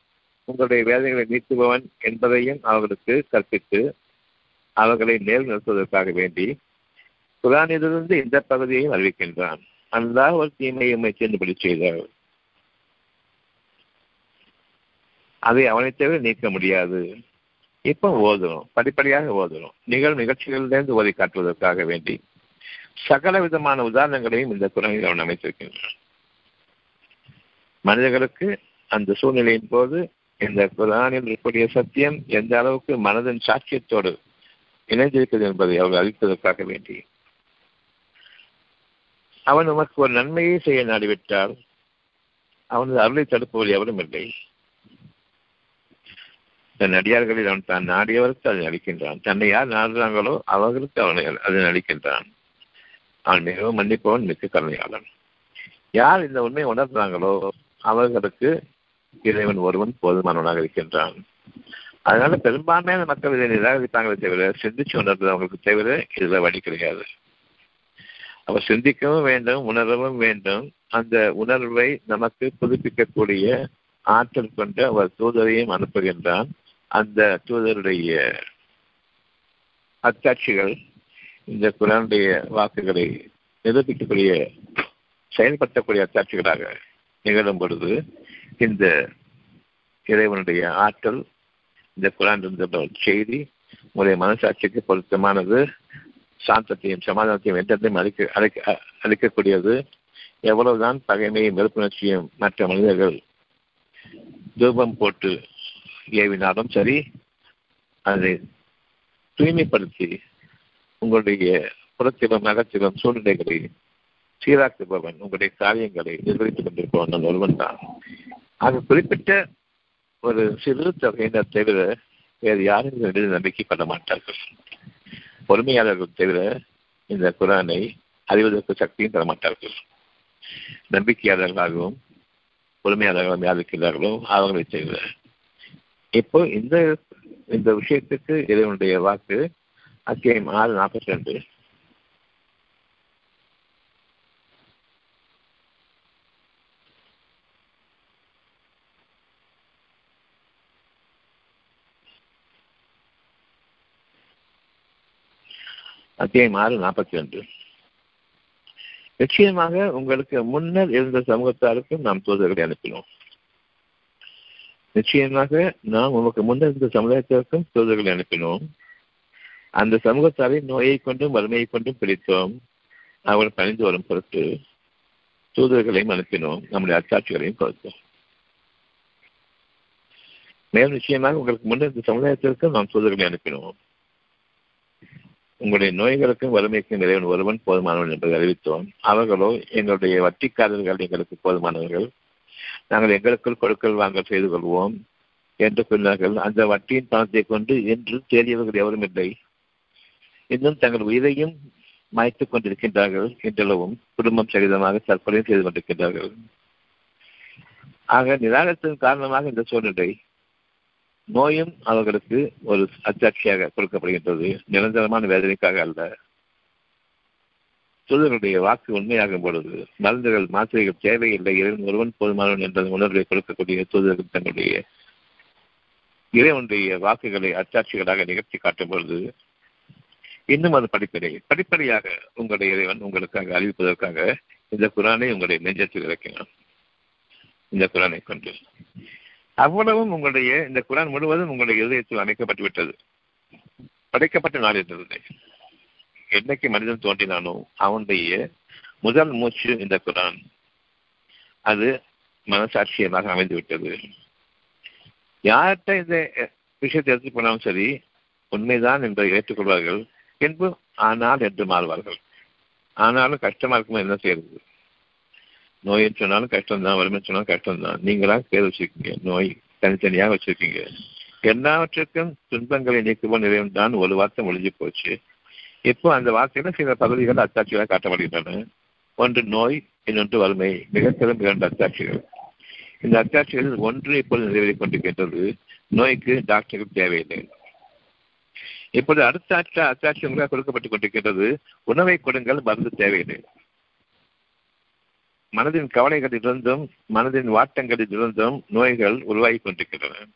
B: உங்களுடைய வேதனைகளை நீக்குபவன் என்பதையும் அவர்களுக்கு கற்பித்து அவர்களை நேர் நிறுத்துவதற்காக வேண்டி குரானிலிருந்து இந்த பகுதியையும் அறிவிக்கின்றான். அல்லாஹ் ஒரு தீமையை சேர்ந்துபடி செய்தார் அதை அவனை தவிர நீக்க முடியாது. இப்ப ஓதணும் படிப்படியாக ஓதணும் நிகழ் நிகழ்ச்சிகளிலிருந்து ஓதி காட்டுவதற்காக வேண்டி சகல விதமான உதாரணங்களையும் இந்த குரலில் அவன் அமைத்திருக்கின்றான். மனிதர்களுக்கு அந்த சூழ்நிலையின் போது இந்த குரானில் இருக்கக்கூடிய சத்தியம் எந்த அளவுக்கு மனதின் சாட்சியத்தோடு இணைந்திருக்கிறது என்பதை அவர்கள் அறிவிப்பதற்காக வேண்டி. அவன் உமக்கு ஒரு நன்மையை செய்ய நாடிவிட்டால் அவனது அருளை தடுப்பவர் எவரும் இல்லை. தன் அடியார்களில் அவன் தான் நாடியவருக்கு அதை அளிக்கின்றான். தன்னை யார் நாடுறாங்களோ அவர்களுக்கு அவனை அதை அளிக்கின்றான். அவன் மிகவும் மன்னிப்பவன் மிக்க கருணையாளன். யார் இந்த உண்மையை உணர்றாங்களோ அவர்களுக்கு இறைவன் ஒருவன் போதுமானவனாக இருக்கின்றான். அதனால பெரும்பான்மையான மக்கள் இதை நிராகரித்தாங்களே தவிர சிந்திச்சு உணர்றது அவங்களுக்கு தவிர இதுல வழி கிடையாது. அவர் சிந்திக்கவும் வேண்டும் உணரவும் வேண்டும். அந்த உணர்வை நமக்கு புதுப்பிக்கக்கூடிய ஆற்றல் கொண்ட அவர் தூதரையும் அனுப்புகின்றான். அந்த தூதருடைய அத்தாட்சிகள் இந்த குரானுடைய வாக்குகளை நிரூபிக்கக்கூடிய செயல்படுத்தக்கூடிய அத்தாட்சிகளாக நிகழும் பொழுது இந்த இறைவனுடைய ஆற்றல் இந்த குரான் இருந்த செய்தி உங்களுடைய மனசாட்சிக்கு பொருத்தமானது சாந்தத்தையும் சமாதானத்தையும் எந்தத்தையும் அளிக்க அழைக்க அளிக்கக்கூடியது. எவ்வளவுதான் பகைமையும் வெறுப்புணர்ச்சியும் மற்ற மனிதர்கள் தூபம் போட்டு ஏவினாலும் சரி அதை தூய்மைப்படுத்தி உங்களுடைய புறத்திலும் அகத்திலும் சூழ்நிலைகளை சீராக்குபவன் உங்களுடைய காரியங்களை நிர்வகித்துக் கொண்டிருப்பவன் ஒருவன் தான். ஆக குறிப்பிட்ட ஒரு சிறு தொகையினர் தவிர வேறு யாரும் மீது நம்பிக்கை பண்ண மாட்டார்கள். பொறுமையாளர்கள் தவிர இந்த குரானை அறிவதற்கு சக்தியும் தர மாட்டார்கள். நம்பிக்கையாளர்களாகவும் பொறுமையாளர்களும் யார் இருக்கிறார்களோ அவர்களை தவிர இப்போ இந்த இந்த விஷயத்துக்கு இறைவனுடைய வாக்கு அத்தியாயம் ஆறு நாற்பத்தி ரெண்டு. அத்தியாயம் ஆறு நாற்பத்தி ரெண்டு. நிச்சயமாக உங்களுக்கு முன்னர் இருந்த சமூகத்தாருக்கும் நாம் தூதர்களை அனுப்பினோம். நிச்சயமாக நாம் உமக்கு முன்னர் இருந்த சமுதாயத்திற்கும் தூதர்களை அனுப்பினோம். அந்த சமூகத்தாரை நோயை கொண்டும் வறுமையை கொண்டும் பிடித்தோம். அவர் பணிந்து வரும் பொருட்டு தூதர்களையும் அனுப்பினோம். நம்முடைய அச்சாட்சிகளையும் கொடுத்தோம். மேலும் நிச்சயமாக உங்களுக்கு முன்னர் இந்த நாம் தூதர்களை அனுப்பினோம். உங்களுடைய நோய்களுக்கும் வறுமைக்கும் இறைவன் ஒருவன் போதுமானவன் என்பதை அறிவித்தோம். அவர்களோ எங்களுடைய வட்டிக்காரர்கள் எங்களுக்கு போதுமானவர்கள். நாங்கள் எங்களுக்குள் கொடுக்கல் வாங்கல் செய்து கொள்வோம் என்று சொன்னார்கள். அந்த வட்டியின் பணத்தை கொண்டு என்று தேடியவர்கள் எவரும் இல்லை. இன்னும் தங்கள் உயிரையும் மாய்த்துக் கொண்டிருக்கின்றார்கள். என்றளவும் குடும்பம் சகிதமாக தற்கொலையும் செய்து கொண்டிருக்கின்றார்கள். ஆக நிராகரத்தின் காரணமாக இந்த சூழ்நிலை நோயும் அவர்களுக்கு ஒரு அச்சாட்சியாக கொடுக்கப்படுகின்றது. நிரந்தரமான வேதனைக்காக அல்ல. சூழலுடைய வாக்கு உண்மையாகும் பொழுது மருந்துகள் மாத்திரைகள் தேவையில்லை இறைவன் ஒருவன் போதுமானவன் என்ற உணர்வை கொடுக்கக்கூடிய தூதர்கள் தங்களுடைய இறைவனுடைய வாக்குகளை அச்சாட்சிகளாக நிகழ்த்தி காட்டும் பொழுது இன்னும் அது படிப்படை படிப்படியாக உங்களுடைய இறைவன் உங்களுக்காக அறிவிப்பதற்காக இந்த குரானை உங்களுடைய நெஞ்சத்தில் இறக்கினான். இந்த குரானை கொண்டு. அவ்வளவும் உங்களுடைய இந்த குரான் முழுவதும் உங்களுடைய இதயத்தில் அமைக்கப்பட்டு விட்டது படைக்கப்பட்ட நாள் இருந்தது என்னைக்கு மனிதன் தோன்றினானோ அவனுடைய முதல் மூச்சு இந்த குரான். அது மனசாட்சியமாக அமைந்து விட்டது யார்கிட்ட இந்த விஷயத்தை எடுத்து போனாலும் சரி உண்மைதான் என்று ஏற்றுக்கொள்வார்கள். பின்பு ஆனால் என்று மாறுவார்கள். ஆனாலும் கஷ்டமா இருக்குமோ என்ன செய்யறது? நோய் சொன்னாலும் கஷ்டம்தான் வறுமை சொன்னாலும் கஷ்டம்தான். நீங்களா பேர் வச்சிருக்கீங்க. நோய் தனித்தனியாக வச்சிருக்கீங்க. எல்லாவற்றுக்கும் துன்பங்களை நீக்குவோம் நிறைவன் தான். ஒரு வார்த்தை ஒழிஞ்சு போச்சு. இப்போ அந்த வார்த்தையில சில பகுதிகள் அத்தாட்சிகளாக காட்டப்படுகின்றன. ஒன்று நோய் இன்னொன்று வறுமை மிக இரண்டு அத்தாட்சிகள் இந்த அத்தாட்சிகளில் ஒன்று இப்போது நிறைவேறிக் கொண்டிருக்கின்றது. நோய்க்கு டாக்டர்கள் தேவையில்லை. இப்போது அடுத்த அச்ச அத்தாட்சி உங்களாக கொடுக்கப்பட்டுக் கொண்டிருக்கின்றது. உணவை கொடுங்கள் மருந்து தேவையில்லை. மனதின் கவலைகளிலிருந்தும் மனதின் வாட்டங்களிலிருந்தும் நோய்கள் உருவாகி கொண்டிருக்கின்றன.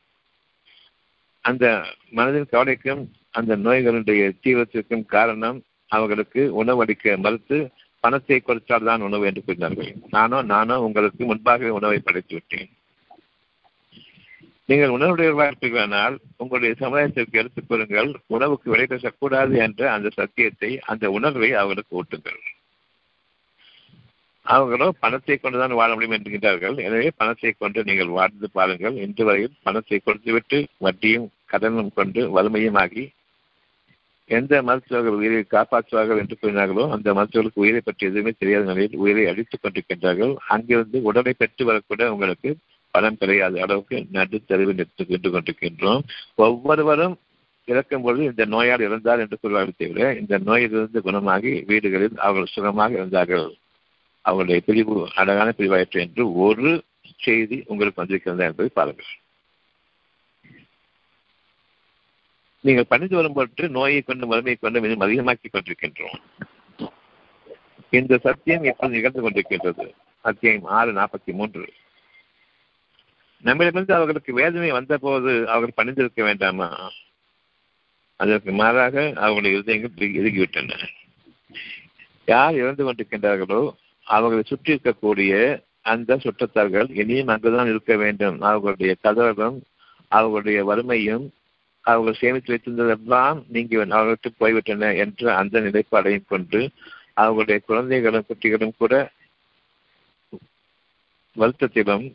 B: அந்த மனதின் கவலைக்கும் அந்த நோய்களுடைய தீவிரத்திற்கும் காரணம் அவர்களுக்கு உணவளிக்க மறுத்து பணத்தை கொடுத்தால் தான் உணவு என்று கூறினார்கள். நானோ நானோ உங்களுக்கு முன்பாகவே உணவை படைத்து விட்டேன். நீங்கள் உணவுடையவர்களாக இருப்பீர்களானால் உங்களுடைய சமுதாயத்திற்கு எடுத்துக் கொள்ளுங்கள் உணவுக்கு விலை பேசக்கூடாது என்ற அந்த சத்தியத்தை அந்த உணர்வை அவர்களுக்கு ஊட்டுங்கள். அவர்களோ பணத்தை கொண்டுதான் வாழ முடியும் என்கின்றார்கள். எனவே பணத்தை கொண்டு நீங்கள் வாழ்ந்து பாருங்கள். இன்று வரையில் பணத்தை கொடுத்துவிட்டு வட்டியும் கடனும் கொண்டு வறுமையும் ஆகி எந்த மருத்துவர்கள் உயிரை காப்பாற்றுவார்கள் என்று கூறினார்களோ அந்த மருத்துவர்களுக்கு உயிரை பற்றி எதுவுமே தெரியாத நிலையில் உயிரை அழித்துக் கொண்டிருக்கின்றார்கள். அங்கிருந்து உடலை பெற்று வரக்கூட உங்களுக்கு பணம் கிடையாத. அளவுக்கு நடுத்தருவில் நின்று கொண்டிருக்கின்றோம். ஒவ்வொருவரும் இறக்கும் பொழுது இந்த நோயால் இறந்தார் என்று கூறுவார்கள் தவிர இந்த நோயிலிருந்து குணமாகி வீடுகளில் அவர்கள் சுகமாக இருந்தார்கள். அவருடைய பிரிவு அழகான பிரிவாயிற்று என்று ஒரு செய்தி உங்களுக்கு வந்திருக்கிறதா என்பதை பாருங்கள். நீங்கள் பணிந்து வரும் பொருட்டு நோயை கொண்டு வறுமையை கொண்டு இன்னும் அதிகமாக்கி கொண்டிருக்கின்றோம். இந்த சத்தியம் எப்போது நிகழ்ந்து கொண்டிருக்கின்றது. அத்தியாயம் ஆறு நாற்பத்தி மூன்று. நம்மிடமிருந்து அவர்களுக்கு வேதனை வந்த போது அவர்கள் பணிந்திருக்க வேண்டாமா? அதற்கு மாறாக அவர்களுடைய இருதயங்கள் இறுகிவிட்டன. யார் இறந்து கொண்டிருக்கின்றார்களோ அவர்களை சுற்றி இருக்கக்கூடிய அந்த சுற்றத்தார்கள் இனியும் அங்குதான் இருக்க வேண்டும். அவர்களுடைய கதவகம் அவர்களுடைய வறுமையும் அவர்கள் சேமித்து வைத்திருந்ததெல்லாம் நீங்கி அவர்களுக்கு போய்விட்டன என்ற அந்த நிலைப்பாடையும் கொண்டு அவர்களுடைய குழந்தைகளும் குட்டிகளும் கூட வருத்தத்திலும்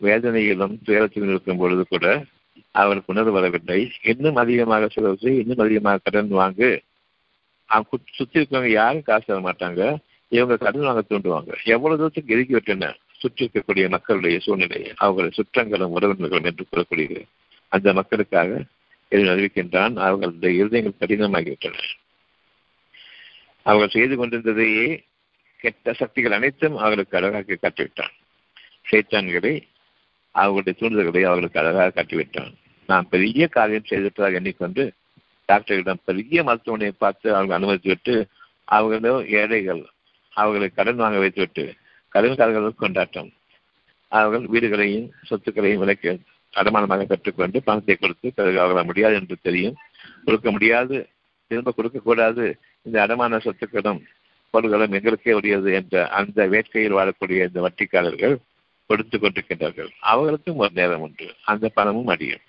B: வேதனையிலும் துயரத்திலும் இருக்கும் பொழுது கூட அவர்களுக்கு உணர்வு வரவில்லை. இன்னும் அதிகமாக செலவு இன்னும் அதிகமாக கடன் வாங்கு. அவங்க சுற்றி இருக்கவங்க யாரும் காசு தர மாட்டாங்க. இவங்க கடன் வாங்க தூண்டுவாங்க. எவ்வளவு தூரத்துக்கு இறுக்கி விட்டன? சுற்றி இருக்கக்கூடிய மக்களுடைய சூழ்நிலை அவர்கள் சுற்றங்களும் உறவினர்களும் என்று கூறக்கூடியது. அந்த மக்களுக்காக என்று அறிவிக்கின்றான் அவர்களுடைய இருதயங்கள் கடினமாகிவிட்டன. அவர்கள் செய்து கொண்டிருந்ததையே கெட்ட சக்திகள் அனைத்தும் அவர்களுக்கு அழகாக காட்டிவிட்டான். சைத்தான்களை அவர்களுடைய தூண்டுதல்களை அவர்களுக்கு அழகாக காட்டிவிட்டான். நான் பெரிய காரியம் செய்திருப்பதாக எண்ணிக்கொண்டு டாக்டர்களிடம் பெரிய மருத்துவமனையை பார்த்து அவர்கள் அனுமதித்து விட்டு அவர்களோ ஏழைகள் அவர்களை கடன் வாங்க வைத்துவிட்டு கடன்காரர்களுக்கு கொண்டாட்டம். அவர்கள் வீடுகளையும் சொத்துக்களையும் விலக்கி அடமானமாக கற்றுக்கொண்டு பணத்தை கொடுத்து பிறகு முடியாது என்று தெரியும். கொடுக்க முடியாது. திரும்ப கொடுக்கக்கூடாது இந்த அடமான சொத்துக்களும் பொருள்களும் எங்களுக்கே உரியது என்ற அந்த வேட்கையில் வாழக்கூடிய இந்த வட்டிக்காரர்கள் கொடுத்து கொண்டிருக்கின்றார்கள். அவர்களுக்கும் ஒரு நேரம் உண்டு. அந்த பணமும் அடியும்.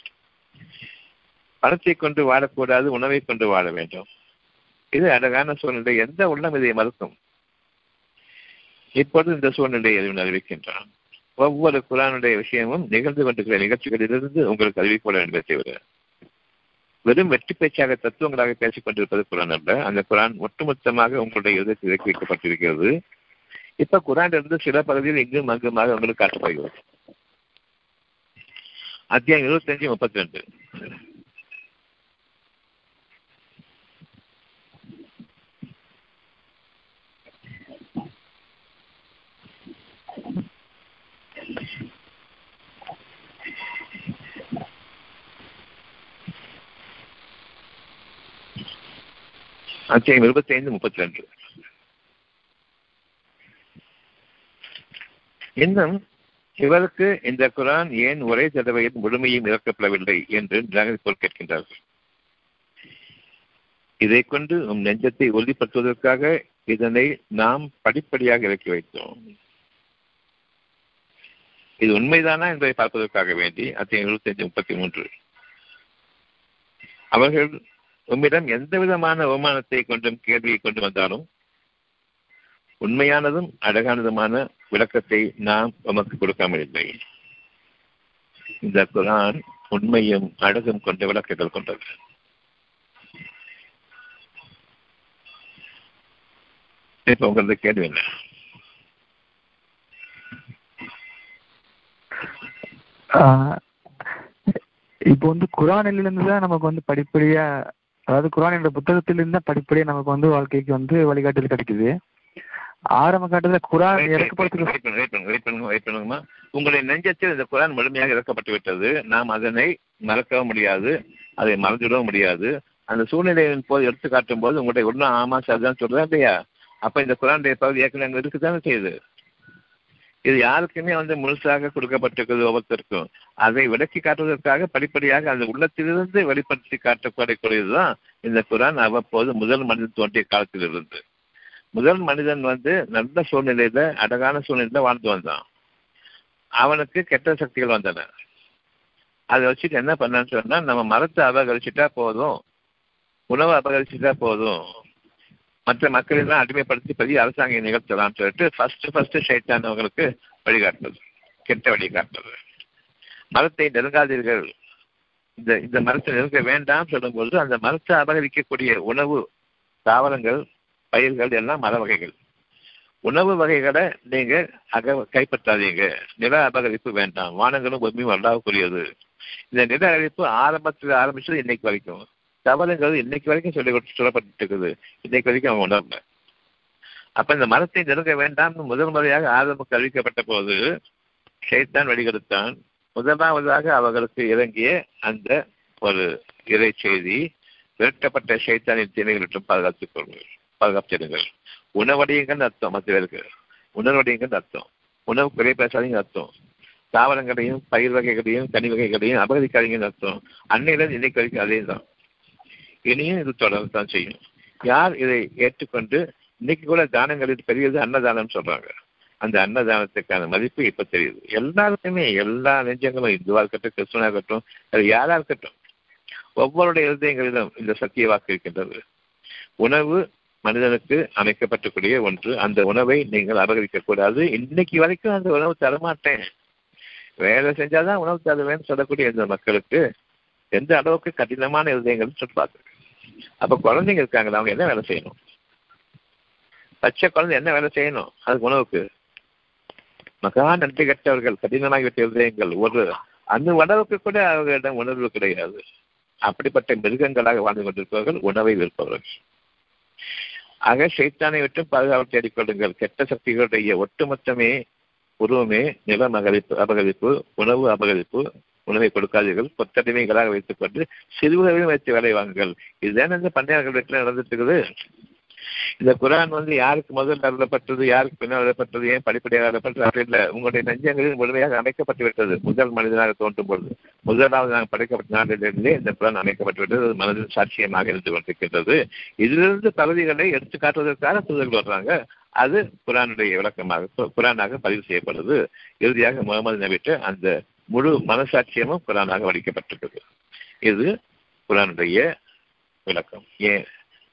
B: பணத்தை கொண்டு வாழக்கூடாது உணவை கொண்டு வாழ வேண்டும். இது அழகான சூழ்நிலை. எந்த உள்ளம் இதை மறுக்கும்? இப்பொழுது இந்த சூழ்நிலையை அறிவிக்கின்றான். ஒவ்வொரு குரானுடைய விஷயமும் நிகழ்ந்து கொண்டிருக்கிற நிகழ்ச்சிகளிலிருந்து உங்களுக்கு அறிவிக்கப்பட வேண்டிய தவிர வெறும் வெற்றி பேச்சாக தத்துவங்களாக பேசிக் கொண்டிருப்பது குரான் அல்ல. அந்த குரான் ஒட்டுமொத்தமாக உங்களுடைய இதற்கு இறக்கி வைக்கப்பட்டிருக்கிறது. இப்ப குரான் இருந்து சில பகுதியில் இங்கும் அங்குமாக உங்களுக்கு காட்டப்படுகிறது. அத்தியாயம் இருபத்தி அஞ்சு முப்பத்தி ரெண்டு. அத்தியாயம் இருபத்தி ஐந்து முப்பத்தி ரெண்டு இன்னும் இவருக்கு இந்த குரான் ஏன் ஒரே தடவையில் முழுமையும் இறக்கப்படவில்லை என்று நிராகரிப்போர் கேட்கின்றார்கள். இதை கொண்டு உம் நெஞ்சத்தை உறுதிப்படுத்துவதற்காக இதனை நாம் படிப்படியாக இறக்கி வைத்தோம். இது உண்மைதானா என்பதை பார்ப்பதற்காக வேண்டி அத்தியாயம் இருபத்தி அஞ்சு முப்பத்தி மூன்று அவர்கள் உம்மிடம் எந்த விதமான அவமானத்தை கொண்டும் கேள்வியை கொண்டு வந்தாலும் உண்மையானதும் அழகானதுமான விளக்கத்தை நாம் உமக்கு கொடுக்காமல் இல்லை. இந்த குரான் உண்மையும் அழகும் கொண்ட விளக்கங்கள் கொண்டது. இப்ப உங்களது கேள்வி என்ன?
A: இப்போ வந்து குரானிலிருந்து தான் நமக்கு வந்து படிப்படியா அதாவது குரான் என்ற புத்தகத்திலிருந்து தான் படிப்படியா நமக்கு வந்து வாழ்க்கைக்கு வந்து வழிகாட்டுதல் கிடைக்குது. ஆரம்ப காட்டத்துல குரான் இறக்கப்படுறதுக்கு
B: உங்களுடைய நெஞ்சத்தில் இந்த குரான் முழுமையாக இறக்கப்பட்டு விட்டது. நாம் அதனை மறக்கவும் முடியாது அதை மறந்துவிடவும் முடியாது. அந்த சூழ்நிலையின் போது எடுத்து காட்டும் போது உங்களுடைய உள்ள ஆமா சார் தான் சொல்றேன் இல்லையா? அப்ப இந்த குரானுடைய பகுதி ஏற்கனவே அங்க இருக்குதானே செய்யுது? இது யாருக்குமே வந்து முழுசாக கொடுக்கப்பட்டிருக்கிறது ஒவ்வொருத்தருக்கும். அதை விளக்கி காட்டுவதற்காக படிப்படியாக அந்த உள்ளத்திலிருந்து வெளிப்படுத்தி காட்டக்கூடியதுதான் இந்த குரான் அவ்வப்போது முதல் மனிதன் தோன்றிய காலத்தில் இருந்து முதல் மனிதன் வந்து நல்ல சூழ்நிலையில அழகான சூழ்நிலையில வாழ்ந்து வந்தான். அவனுக்கு கெட்ட சக்திகள் வந்தன. அதை வச்சுட்டு என்ன பண்ணான்னு சொன்னா நம்ம மரத்தை அபகரிச்சுட்டா போதும் உணவை அபகரிச்சுட்டா போதும் மற்ற மக்களெல்லாம் அடிமைப்படுத்தி பெரிய அரசாங்கம் நிகழ்த்தலாம்னு சொல்லிட்டு ஃபர்ஸ்ட் ஃபர்ஸ்ட் சைத்தானவங்களுக்கு வழிகாட்டுறது கெட்ட வழிகாட்டுறது. மரத்தை நெருங்காதீர்கள். இந்த இந்த மரத்தை நெருங்க வேண்டாம் சொல்லும்போது அந்த மரத்தை அபகரிக்கக்கூடிய உணவு தாவரங்கள் பயிர்கள் எல்லாம் மர வகைகள். உணவு வகைகளை நீங்க அக கைப்பற்றாதீங்க. நில அபகரிப்பு வேண்டாம். வானங்களும் பூமியும் வல்லாவுக்குரியது இந்த நில அகரிப்பு ஆரம்பத்தில் ஆரம்பிச்சது இன்னைக்கு வரைக்கும். தவறுங்கிறது இன்னைக்கு வரைக்கும் சொல்லி சொல்லப்பட்டு இருக்குது இன்னைக்கு வரைக்கும் அவன் உணரல. அப்ப இந்த மரத்தை நெருங்க வேண்டாம்னு முதல் முறையாக ஆரம்பம் அறிவிக்கப்பட்ட போது ஷைத்தான் வழிகெடுத்தான். முதலாவதாக அவர்களுக்கு இறங்கிய அந்த ஒரு இறை செய்தி விரட்டப்பட்ட ஷைத்தானின் விட்டு பாதுகாத்துக் கொள்ளுங்கள். பாதுகாத்திருங்கள் உணவடையுங்கள் அர்த்தம் மற்ற பேருக்கு. அர்த்தம். உணவு குறை பேசாதீங்க அர்த்தம். தாவரங்களையும் பயிர் வகைகளையும் கனி வகைகளையும் அபகரிக்காதீங்கன்னு அர்த்தம். அன்னையிலிருந்து இன்னைக்கு வரைக்கும் அதே தான் இனியும் இது தொடர்ந்து தான் செய்யும். யார் இதை ஏற்றுக்கொண்டு இன்னைக்கு கூட தானங்களில் பெரியது அன்னதானம் சொல்றாங்க. அந்த அன்னதானத்துக்கான மதிப்பு இப்ப தெரியுது. எல்லாருக்குமே எல்லா நெஞ்சங்களும் இந்துவா இருக்கட்டும் கிறிஸ்துவனா இருக்கட்டும் அது யாரா இருக்கட்டும் ஒவ்வொருடைய இருதயங்களிலும் இந்த சத்திய வாக்கு இருக்கின்றது. உணவு மனிதனுக்கு அமைக்கப்பட்டக்கூடிய ஒன்று. அந்த உணவை நீங்கள் அபகரிக்க கூடாது. இன்னைக்கு வரைக்கும் அந்த உணவு தரமாட்டேன். வேலை செஞ்சாதான் உணவு தருவேன்னு சொல்லக்கூடிய இந்த மக்களுக்கு எந்த அளவுக்கு கடினமான இருதயங்கள் சொல்லுவாங்க அப்ப குழந்தைங்க இருக்காங்களா அவங்க என்ன வேலை செய்யணும்? பச்சை குழந்தை என்ன வேலை செய்யணும்? அதுக்கு உணவுக்கு. மகா நன்றி கட்டவர்கள் கடினமாகிவிட்ட இருதயங்கள். ஒரு அந்த உணவுக்கு கூட அவர்களிடம் உணர்வு கிடையாது. அப்படிப்பட்ட மிருகங்களாக வாழ்ந்து கொண்டிருப்பவர்கள் உணவை விற்பவர்கள். ஆக சைத்தானை விட்டு பாதுகாப்பு தேடிக்கொள்ளுங்கள். கெட்ட சக்திகளுடைய ஒட்டுமொத்தமே உருவமே நிலம் அபகரிப்பு அபகரிப்பு உணவு அபகரிப்பு உணவை கொடுக்காதீர்கள் கொத்தடிமைகளாக வைத்துக் கொண்டு சிறுவர்களையும் வைத்து வேலை வாங்குங்கள். இதுதான் இந்த பண்டையாளர்கள் வீட்டில் நடந்துட்டு இருக்குது இந்த குரான் வந்து யாருக்கு முதல் அருளப்பட்டது யாருக்கு பின்னால் அருளப்பட்டது ஏன் படிப்படியாக அருளப்பட்டது அப்படி இல்லை உங்களுடைய நெஞ்சங்களில் முழுமையாக அமைக்கப்பட்டு விட்டது முதல் மனிதனாக தோன்றும் பொழுது முதலாவது நாங்கள் படைக்கப்பட்ட நாட்டிலிருந்தே இந்த குரான் அமைக்கப்பட்டு விட்டது அது மனதில் சாட்சியமாக இருந்து கொண்டிருக்கின்றது. இதிலிருந்து பகுதிகளை எடுத்து காட்டுவதற்காக தூதர்கள் வர்றாங்க. அது குரானுடைய விளக்கமாக குரானாக பதிவு செய்யப்படுது. இறுதியாக முகமது நபிட்டு அந்த முழு மனசாட்சியமும் குரானாக வடிக்கப்பட்டுள்ளது இது குரானுடைய விளக்கம். ஏன்?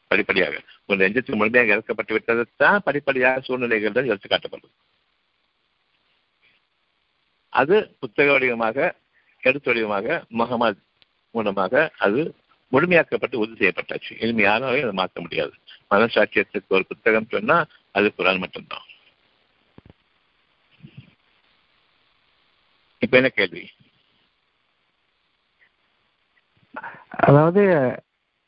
B: படிப்படியாக. ஒரு நெஞ்சத்துக்கு முழுமையாக இறக்கப்பட்டு விட்டதைத்தான் படிப்படியாக சூழ்நிலைகள் எடுத்து காட்டப்படும் அது புத்தக வடிவமாக எடுத்து வடிவமாக முகமது மூலமாக அது முழுமையாக்கப்பட்டு உறுதி செய்யப்பட்டாச்சு. இனிமே யாராலையும் அதை மாற்ற முடியாது. மனசாட்சியத்துக்கு ஒரு புத்தகம் சொன்னா அது குரான் மட்டும்தான். இப்ப என்ன கேள்வி
A: அதாவது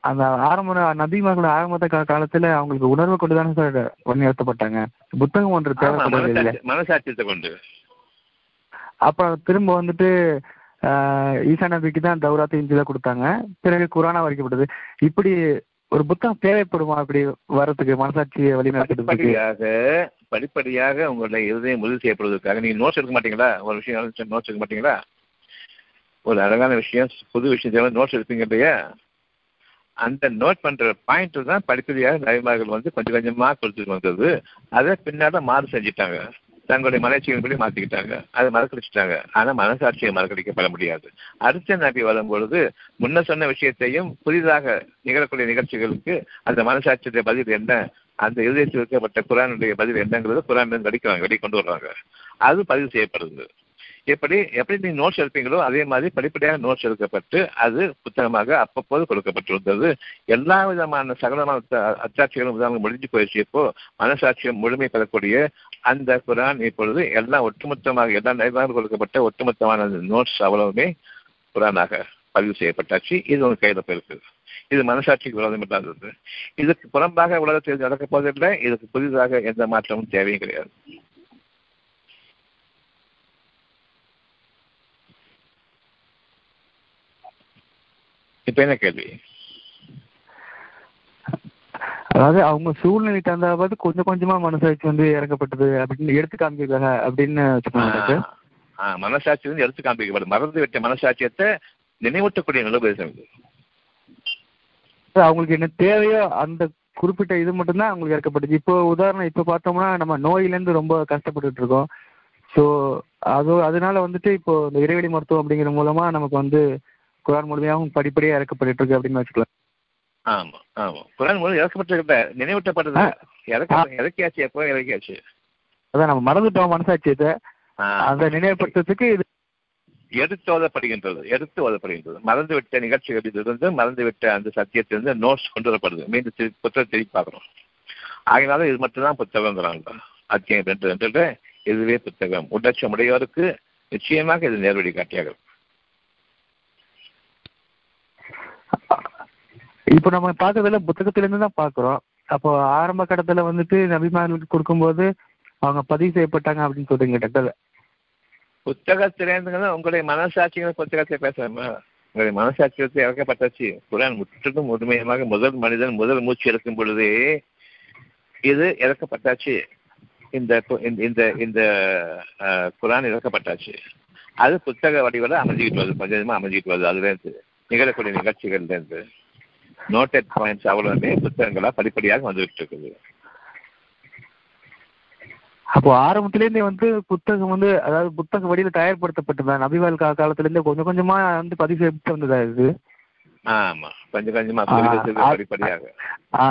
A: அந்த ஆரம்ப நபிமார்கள் ஆரம்பத்த காலத்துல அவங்களுக்கு உணர்வு கொண்டுதானே சார் வழிநடத்தப்பட்டாங்க புத்தகம் ஒன்று
B: மனசாட்சி- மனசாட்சியத்தை கொண்டு.
A: அப்புறம் திரும்ப வந்துட்டு ஈசா நபிக்கு தான் தௌராத்து இஞ்சில கொடுத்தாங்க. பிறகு குரானா வரைக்கப்பட்டது. இப்படி ஒரு புத்தகம் தேவைப்படுமா அப்படி வர்றதுக்கு மனசாட்சியை வழிநடத்துறதுக்கு
B: படிப்படியாக உங்களுடைய இருதயம் உறுதி செய்யப்படுவதற்காக. நீங்க நோட்ஸ் எடுக்க மாட்டீங்களா? ஒரு விஷயம் நோட்ஸ் எடுக்க மாட்டீங்களா? ஒரு அழகான விஷயம் புது விஷயம் நோட்ஸ் எடுப்பீங்க இல்லையா அந்த நோட் பண்ற பாயிண்ட் தான் படிப்படியாக நபிமார்கள் வந்து கொஞ்சம் கொஞ்சமா கொடுத்துட்டு வந்தது. அதை பின்னால மாறு செஞ்சுட்டாங்க. தங்களுடைய மலைச்சிகளின்படி மாத்திக்கிட்டாங்க. அதை மறக்கடிச்சிட்டாங்க. ஆனா மனசாட்சியை மறக்கடிக்கப்பட முடியாது. அடுத்த நபி வரும் பொழுது முன்ன சொன்ன விஷயத்தையும் புதிதாக நிகழக்கூடிய நிகழ்ச்சிகளுக்கு அந்த மனசாட்சியுடைய பதில் என்ன? அந்த இதயத்தில் வைக்கப்பட்ட குரானுடைய பதிவு என்னங்கிறது குரான் வெடிக்கிறாங்க வெடி கொண்டு வர்றாங்க அது பதிவு செய்யப்படுது. எப்படி எப்படி நீங்க நோட்ஸ் எடுப்பீங்களோ அதே மாதிரி படிப்படியாக நோட்ஸ் எடுக்கப்பட்டு அது புத்தகமாக அப்பப்போது கொடுக்கப்பட்டிருந்தது. எல்லா விதமான சகலமான அச்சாட்சிகளும் உதாரணம் முடிஞ்சு போயிடுச்சு இப்போ மனசாட்சியம் முழுமை பெறக்கூடிய அந்த குரான் இப்பொழுது எல்லாம் ஒட்டுமொத்தமாக எல்லா நைவாக கொடுக்கப்பட்ட ஒட்டுமொத்தமான நோட்ஸ் அவ்வளவுமே குரானாக பதிவு செய்யப்பட்டாச்சு. இது உங்க கையில போயிருக்கு. இது மனசாட்சிக்கு விரோதம் இல்லாதது. இதுக்கு புறம்பாக உலகத்தில் நடக்க போவதில்லை இதுக்கு புதிதாக எந்த மாற்றமும் தேவையும் கிடையாது. இப்ப என்ன கேள்வி?
A: அதாவது அவங்க சூழ்நிலை தந்தாவது கொஞ்சம் கொஞ்சமா மனசாட்சி வந்து இறக்கப்பட்டது அப்படின்னு எடுத்து காமிக்கிறாங்க அப்படின்னு
B: மனசாட்சி வந்து எடுத்து காண்பிக்கப்படும் மறந்து விட்ட மனசாட்சியத்தை நினைவூட்டக்கூடிய நிலபேசம் இது.
A: அவங்களுக்கு என்ன தேவையோ அந்த குறிப்பிட்ட இது மட்டும்தான் அவங்களுக்கு இறக்கப்பட்டுச்சு இப்போ உதாரணம் இப்போ பார்த்தோம்னா நம்ம நோயிலேருந்து ரொம்ப கஷ்டப்பட்டுட்டு இருக்கோம் ஸோ அது அதனால வந்துட்டு இப்போ இந்த இறைவெளி மருத்துவம் அப்படிங்கிற மூலமா நமக்கு வந்து குரான் முழுமையாகவும் படிப்படியாக இறக்கப்பட்டு இருக்கு அப்படின்னு வச்சுக்கலாம்.
B: ஆமா ஆமா. குரான் மூலம் இறக்கப்பட்டிருக்கிட்ட நினைவூட்டப்பட்டது இறக்கியாச்சு எப்போ இறக்கியாச்சு?
A: அதான் நம்ம மறந்துட்டோம் மனசாட்சியத்தை. அந்த நினைவுபடுத்துறதுக்கு இது
B: எடுத்து ஓதப்படுகின்றது எடுத்து ஓதப்படுகின்றது. மறந்துவிட்ட நிகழ்ச்சிகளிலிருந்து மறந்துவிட்ட அந்த சத்தியத்திலிருந்து நோட்ஸ் கொண்டு வரப்படுது. மீண்டும் திரு- புத்தகம் திருப்பி பார்க்குறோம் ஆகினாலும் இது மட்டும்தான் புத்தகங்கிறாங்க அத்தியம் ரெண்டு ரெண்டு இதுவே புத்தகம். உடச்சம் உடையோருக்கு நிச்சயமாக இது நேர்வழி காட்டியாக இருக்கும்.
A: இப்போ நம்ம பார்க்கறதுல புத்தகத்திலேருந்து தான் பார்க்குறோம். அப்போ ஆரம்ப கட்டத்தில் வந்துட்டு நபிமார்களுக்கு கொடுக்கும்போது அவங்க பதிவு செய்யப்பட்டாங்க அப்படின்னு சொல்றீங்க டாக்டர்
B: புத்தகத்திலேருந்து உங்களுடைய மனசாட்சிகள் புத்தகத்தை பேசாம உங்களுடைய மனசாட்சியத்தை இறக்கப்பட்டாச்சு. குரான் முற்றிலும் முழுமையமாக முதல் மனிதன் முதல் மூச்சு இறக்கும் பொழுதே இது இறக்கப்பட்டாச்சு. இந்த இந்த- இந்த இந்த குரான் இறக்கப்பட்டாச்சு. அது புத்தக வடிவில் அமைஞ்சிக்கிட்டு வருது கொஞ்சமாக அமைஞ்சிக்கிட்டு வருது அதுலேருந்து. நிகழக்கூடிய நிகழ்ச்சிகள்லேருந்து. நோட்டட் பாயிண்ட்ஸ் அவ்வளவுமே புத்தகங்களாக படிப்படியாக வந்துகிட்டு இருக்குது.
A: அப்போ ஆரம்பத்திலேருந்தே வந்து புத்தகம் வந்து அதாவது புத்தக வடியில தயார்படுத்தப்பட்டதா நபிவால் கா காலத்திலேருந்தே கொஞ்சம் கொஞ்சமா வந்து பதிவு செய்யப்பட்டு வந்ததா இது
B: ஆமா. கொஞ்சம் கொஞ்சமா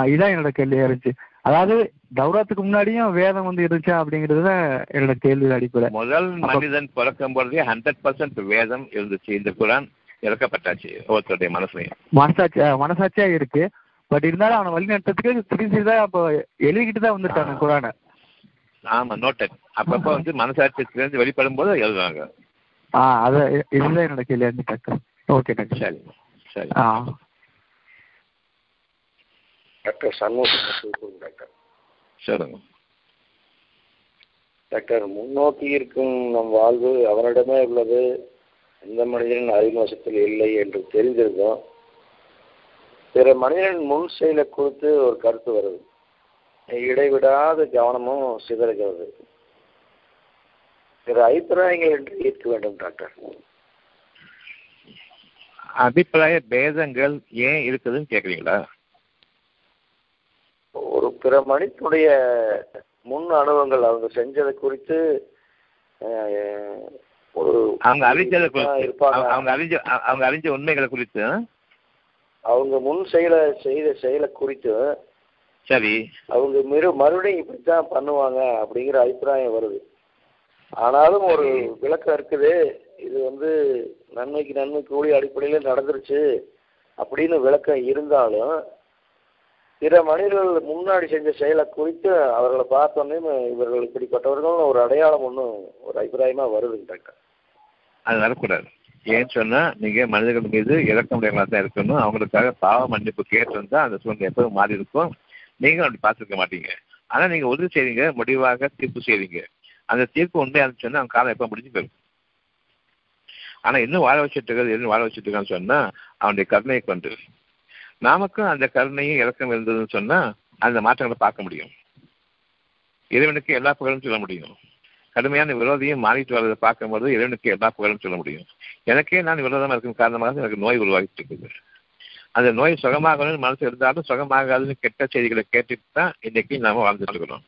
A: இதான் என்னோட கேள்வியா இருந்துச்சு அதாவது தௌராத்துக்கு முன்னாடியும் வேதம் வந்து இருந்துச்சா அப்படிங்கிறது தான் என்னோட கேள்வி அடிப்படை.
B: முதல் மனிதன் பிறக்கும் பொழுதே ஹண்ட்ரட் பர்சன்ட் வேதம் இருந்துச்சு. இந்த குரான் இறக்கப்பட்டாச்சு ஒவ்வொருத்தருடைய மனசுலையும்.
A: மனசாட்சி மனசாட்சியா இருக்கு. பட் இருந்தாலும் அவனை வழி நடத்துறதுக்கு சிறு சிறிதா அப்போ எழுதிக்கிட்டு தான் வந்துட்டாங்க குரானை.
B: ஆமா நோட்டட் அப்பப்ப வந்து மனசாட்சியத்திலிருந்து வெளிப்படும் போது எழுதுறாங்க.
A: ஆ அது இதுதான் என்னோட கேள்வியா இருந்துச்சு டாக்டர் ஓகே டாக்டர்
B: சரி சரி.
A: ஆ.
C: Doctor Shanmugam doctor.
B: சொல்லுங்க.
C: டாக்டர் முன்னோக்கி இருக்கும் நம் வாழ்வு அவனிடமே உள்ளது. எந்த மனிதனின் அறிமுகத்தில் இல்லை என்று தெரிந்திருந்தோம். பிற மனிதனின் முன் செயலை குறித்து ஒரு கருத்து வருது. இடைவிடாத கவனமும் சிதறுகிறது. பிற அபிப்பிராயங்கள் என்று ஏற்க வேண்டும் டாக்டர்.
B: அபிப்பிராய பேதங்கள் ஏன் இருக்குதுன்னு கேக்குறீங்களா
C: ஒரு பிற மனிதனுடைய முன் அனுபவங்கள் அவங்க செஞ்சதை குறித்து ஒரு
B: அவங்க அறிஞ்சதை அவங்க அறிஞ்ச அவங்க அறிஞ்ச உண்மைகளை குறித்து?
C: அவங்க முன் செயலை செய்த செயலை குறித்து
B: சரி.
C: அவங்க மிரு மறுபடியும் இப்படித்தான் பண்ணுவாங்க அப்படிங்கிற அபிப்பிராயம் வருது. ஆனாலும் ஒரு விளக்கம் இருக்குது. இது வந்து நன்மைக்கு நன்மை கூலி அடிப்படையில் நடந்துருச்சு அப்படின்னு விளக்கம் இருந்தாலும் பிற மனிதர்கள் முன்னாடி செஞ்ச செயலை குறித்து அவர்களை பார்த்தோன்னே இவர்கள் இப்படிப்பட்டவர்கள் ஒரு அடையாளம் ஒன்றும் ஒரு அபிப்பிராயமா வருதுங்க டாக்டர்
B: அது வரக்கூடாது. ஏன்னு சொன்னா நீங்க மனிதர்கள் மீது இறக்க முடியாமலா தான் இருக்கணும். அவங்களுக்காக பாவ மன்னிப்பு கேட்டிருந்தா அந்த சூழ்நிலை எப்போதும் மாறி இருக்கும். நீங்களும் அப்படி பார்த்துருக்க மாட்டீங்க. ஆனா நீங்க உறுதி செய்வீங்க முடிவாக தீர்ப்பு செய்வீங்க அந்த தீர்ப்பு உண்மையா இருந்துச்சுன்னா அவங்க காலம் எப்போ முடிஞ்சு போயிடும். ஆனா இன்னும் வாழ வச்சுட்டு இருக்கிறது இன்னும் வாழ வச்சுட்டு இருக்கான்னு சொன்னா அவனுடைய கருணையை கொண்டு. நமக்கும் அந்த கருணையும் இறக்கம் இருந்ததுன்னு சொன்னா அந்த மாற்றங்களை பார்க்க முடியும். இறைவனுக்கு எல்லா புகழும் சொல்ல முடியும். கடுமையான விரோதியும் மாறிட்டு வர்றதை பார்க்கும்போது இறைவனுக்கு எல்லா புகழும் சொல்ல முடியும். எனக்கே நான் விரோதமா இருக்கும் காரணமாக எனக்கு நோய் உருவாகிட்டு இருக்குது. அந்த நோய் சுகமாகணும்னு மனசு இருந்தாலும் சுகமாகாதுன்னு கெட்ட செய்திகளை கேட்டுட்டு தான் இன்னைக்கு நாம வாழ்ந்துட்டு இருக்கிறோம்.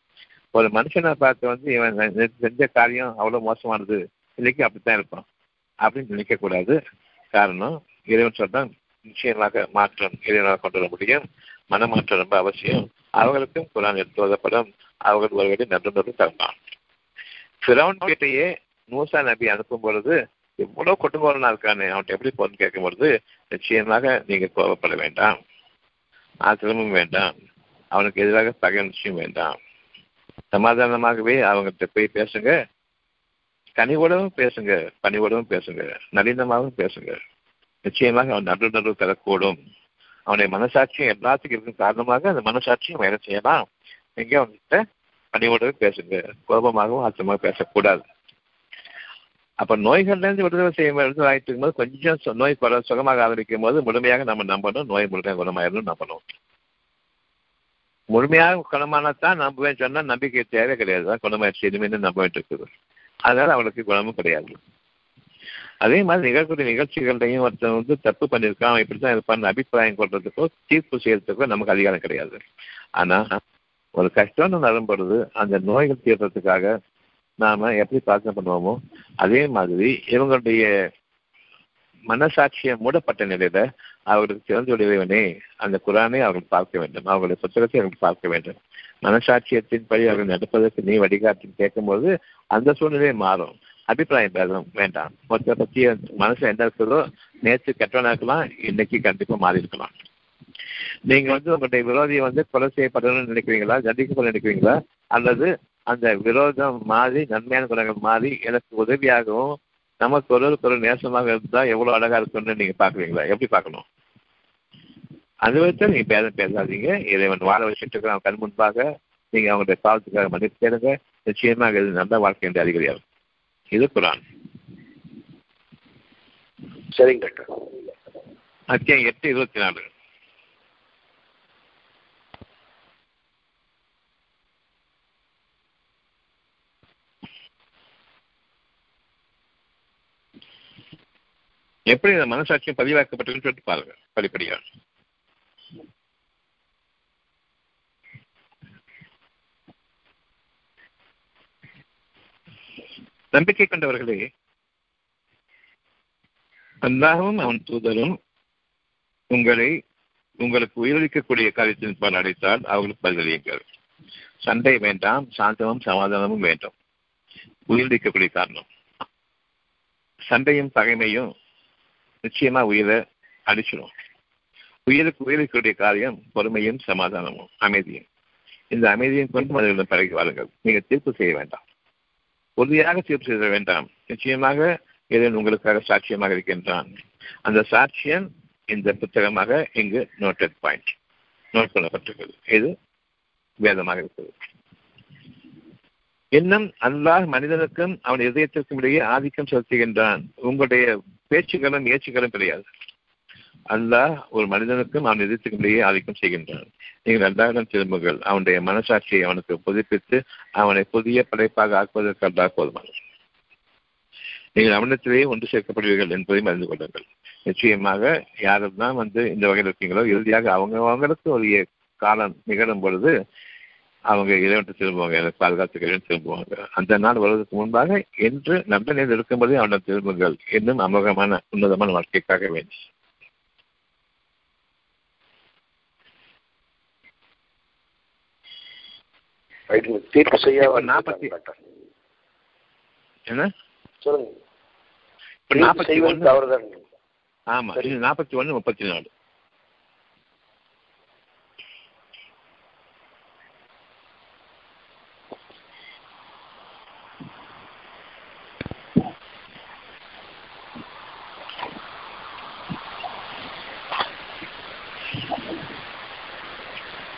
B: ஒரு மனுஷனை பார்த்து வந்து இவன் செஞ்ச காரியம் அவ்வளவு மோசமானது. இன்னைக்கு அப்படித்தான் இருப்பான். அப்படின்னு நினைக்க கூடாது. காரணம் இறைவன் சொல்றான் நிச்சயமாக மாற்றம் இறைவனாக கொண்டு வர முடியும். மனமாற்றம் ரொம்ப அவசியம். அவர்களுக்கும் குரான் எடுத்து ஓதப்படும் அவர்கள் ஒருவரை நன்று தரலாம் ஃபிரௌன் கிட்டேயே மூசா நபி அனுப்பும் பொழுது எவ்வளவு கொடுங்கோலனா இருக்கானே அவன்கிட்ட எப்படி போகணும்னு கேட்கும் பொழுது நிச்சயமாக நீங்க கோபப்பட வேண்டாம். ஆத்திரமும் வேண்டாம். அவனுக்கு எதிராக பகை நிச்சயம் வேண்டாம். சமாதானமாகவே அவங்ககிட்ட போய் பேசுங்க. கனிவோடவும் பேசுங்க பணிவோடவும் பேசுங்க நளினமாகவும் பேசுங்க. நிச்சயமாக அவன் நடு நடு தரக்கூடும் அவனுடைய மனசாட்சியம் எல்லாத்துக்கும் இருக்கும் காரணமாக அந்த மனசாட்சியும் வேலை செய்யலாம். நீங்க அவன்கிட்ட பணிவோடவே பேசுங்க. கோபமாகவும் ஆத்திரமாக பேசக்கூடாது. அப்ப நோய்கள்லேருந்து விடுதலை செய்ய விடுதலை ஆகிட்டு இருக்கும்போது கொஞ்சம் நோய் குற சுகமாக ஆரம்பிக்கும் போது முழுமையாக நம்ம நம்பணும். நோய் முழுமையாக குணமாயிரும் நம்பணும். முழுமையாக குணமானதான் நம்புவேன் சொன்னா நம்பிக்கை தேவை கிடையாது. தான் குணமாயிடுச்சு. இனிமேல் நம்ப வேண்டியிருக்குது அதனால அவளுக்கு குணமும் கிடையாது. அதே மாதிரி நிகழ்க்கூடிய நிகழ்ச்சிகள்லையும் ஒருத்தன் வந்து தப்பு பண்ணியிருக்கான். அவன் இப்படித்தான் இருப்பான் அபிப்பிராயம் கொள்றதுக்கோ தீர்ப்பு செய்யறதுக்கோ நமக்கு அதிகாரம் கிடையாது. ஆனா ஒரு கஷ்டம்னு வரும்பொழுது அந்த நோய்கள் தீர்றதுக்காக நாம எப்படி பிரார்த்தனை பண்ணுவோமோ அதே மாதிரி இவங்களுடைய மனசாட்சியை மூடப்பட்ட நிலையில அவர்களுக்கு திறந்து அந்த குரானை அவர்கள் பார்க்க வேண்டும். அவர்களுடைய புத்தகத்தை அவர்கள் பார்க்க வேண்டும். மனசாட்சியத்தின்படி அவர்கள் நடப்பதற்கு நீ வழிகாட்டி கேட்கும்போது அந்த சூழ்நிலை மாறும். அபிப்பிராயம் பேதம் வேண்டாம். மொத்த பத்தி மனசு என்ன இருக்குதோ நேற்று கெட்டவனா இருக்கலாம் இன்னைக்கு கண்டிப்பா மாறி இருக்கலாம். நீங்க வந்து உங்களுடைய விரோதியை வந்து கொலை செய்யப்படணும்னு நினைக்கிறீங்களா தண்டிக்கப்பட நினைக்கிறீங்களா அல்லது அந்த விரோதம் மாறி நன்மையான குணங்கள் மாறி எனக்கு உதவியாகவும் நமக்கு ஒருவருக்கு ஒரு நேசமாக இருந்தா எவ்வளவு அழகா இருக்கும்னு நீங்க பாக்குறீங்களா? எப்படி பார்க்கணும் அது வச்சு நீங்க பேதம் பேசாதீங்க. இறைவன் வாழ வச்சுட்டு இருக்கிற கண் முன்பாக நீங்க அவங்களுடைய பாவத்துக்காக மன்னிப்பு தேடுங்க நிச்சயமாக இது நல்ல வாழ்க்கை என்று அதிகாரியாகும் இது குரான்.
C: சரிங்க டாக்டர்.
B: அத்தியாயம் எட்டு இருபத்தி நாலு எப்படி இந்த மனசாட்சியம் பதிவாக்கப்பட்டிருக்குன்னு சொல்லிட்டு பாருங்க படிப்படியாக நம்பிக்கை கொண்டவர்களே அல்லாஹும் அவன் தூதரும் உங்களை உங்களுக்கு உயிரிழக்கக்கூடிய காரியத்தின் பால் அடைத்தால் அவர்களுக்கு பதிலளியுங்கள் சண்டை வேண்டாம் சாந்தமும் சமாதானமும் வேண்டும். உயிரிழக்கக்கூடிய காரணம். சண்டையும் பகைமையும் நிச்சயமா உயிரை அடிச்சிடும் உயிருக்கு உயிருக்குடைய காரியம் பொறுமையும் சமாதானமும் அமைதியும். இந்த அமைதியும் கொண்டு மனிதர்களிடம் பழகி வாருங்கள். நீங்க தீர்ப்பு செய்ய வேண்டாம். உறுதியாக தீர்ப்பு செய்ய வேண்டாம். நிச்சயமாக இறைவன் உங்களுக்காக சாட்சியமாக இருக்கின்றான். அந்த சாட்சியம் இந்த புத்தகமாக இங்கு நோட்டட் பாயிண்ட் நோட் பண்ணப்பட்டிருக்கிறது. இது வேதமாக இருக்கிறது. இன்னும் அல்லாஹ் மனிதனுக்கும் அவன் இதயத்திற்கும் இடையே ஆதிக்கம் செலுத்துகின்றான். உங்களுடைய பேச்சுகளும் ஏச்சுகளும் கிடையாது. அல்லாஹ் ஒரு மனிதனுக்கும் அவன் இதயத்துக்கும் இடையே ஆதிக்கம் செய்கின்றான். நீங்கள் அல்லாஹிடம் திரும்புங்கள். அவனுடைய மனசாட்சியை அவனுக்கு புதுப்பித்து அவனை புதிய படைப்பாக ஆக்குவதற்கு அல்லாஹ் போதுமானது நீங்கள் அவனத்திலேயே ஒன்று சேர்க்கப்படுவீர்கள் என்பதையும் அறிந்து கொள்ளுங்கள். நிச்சயமாக யாரெல்லாம் வந்து இந்த வகையில் இருக்கீங்களோ இறுதியாக அவங்க அவங்களுக்கு ஒரு காலம் நிகழும் பொழுது அவங்க இறைவன் திரும்புவாங்க எனக்கு பாதுகாத்துக்கிறேன் திரும்புவாங்க. அந்த நாள் வருவதற்கு முன்பாக என்று நல்ல நிலையில் இருக்கும்போதே அவனிடம் திரும்புங்கள் என்னும் அமோகமான உன்னதமான வாழ்க்கைக்காக வேண்டும் நாற்பத்தி ஒன்னு முப்பத்தி நாலு.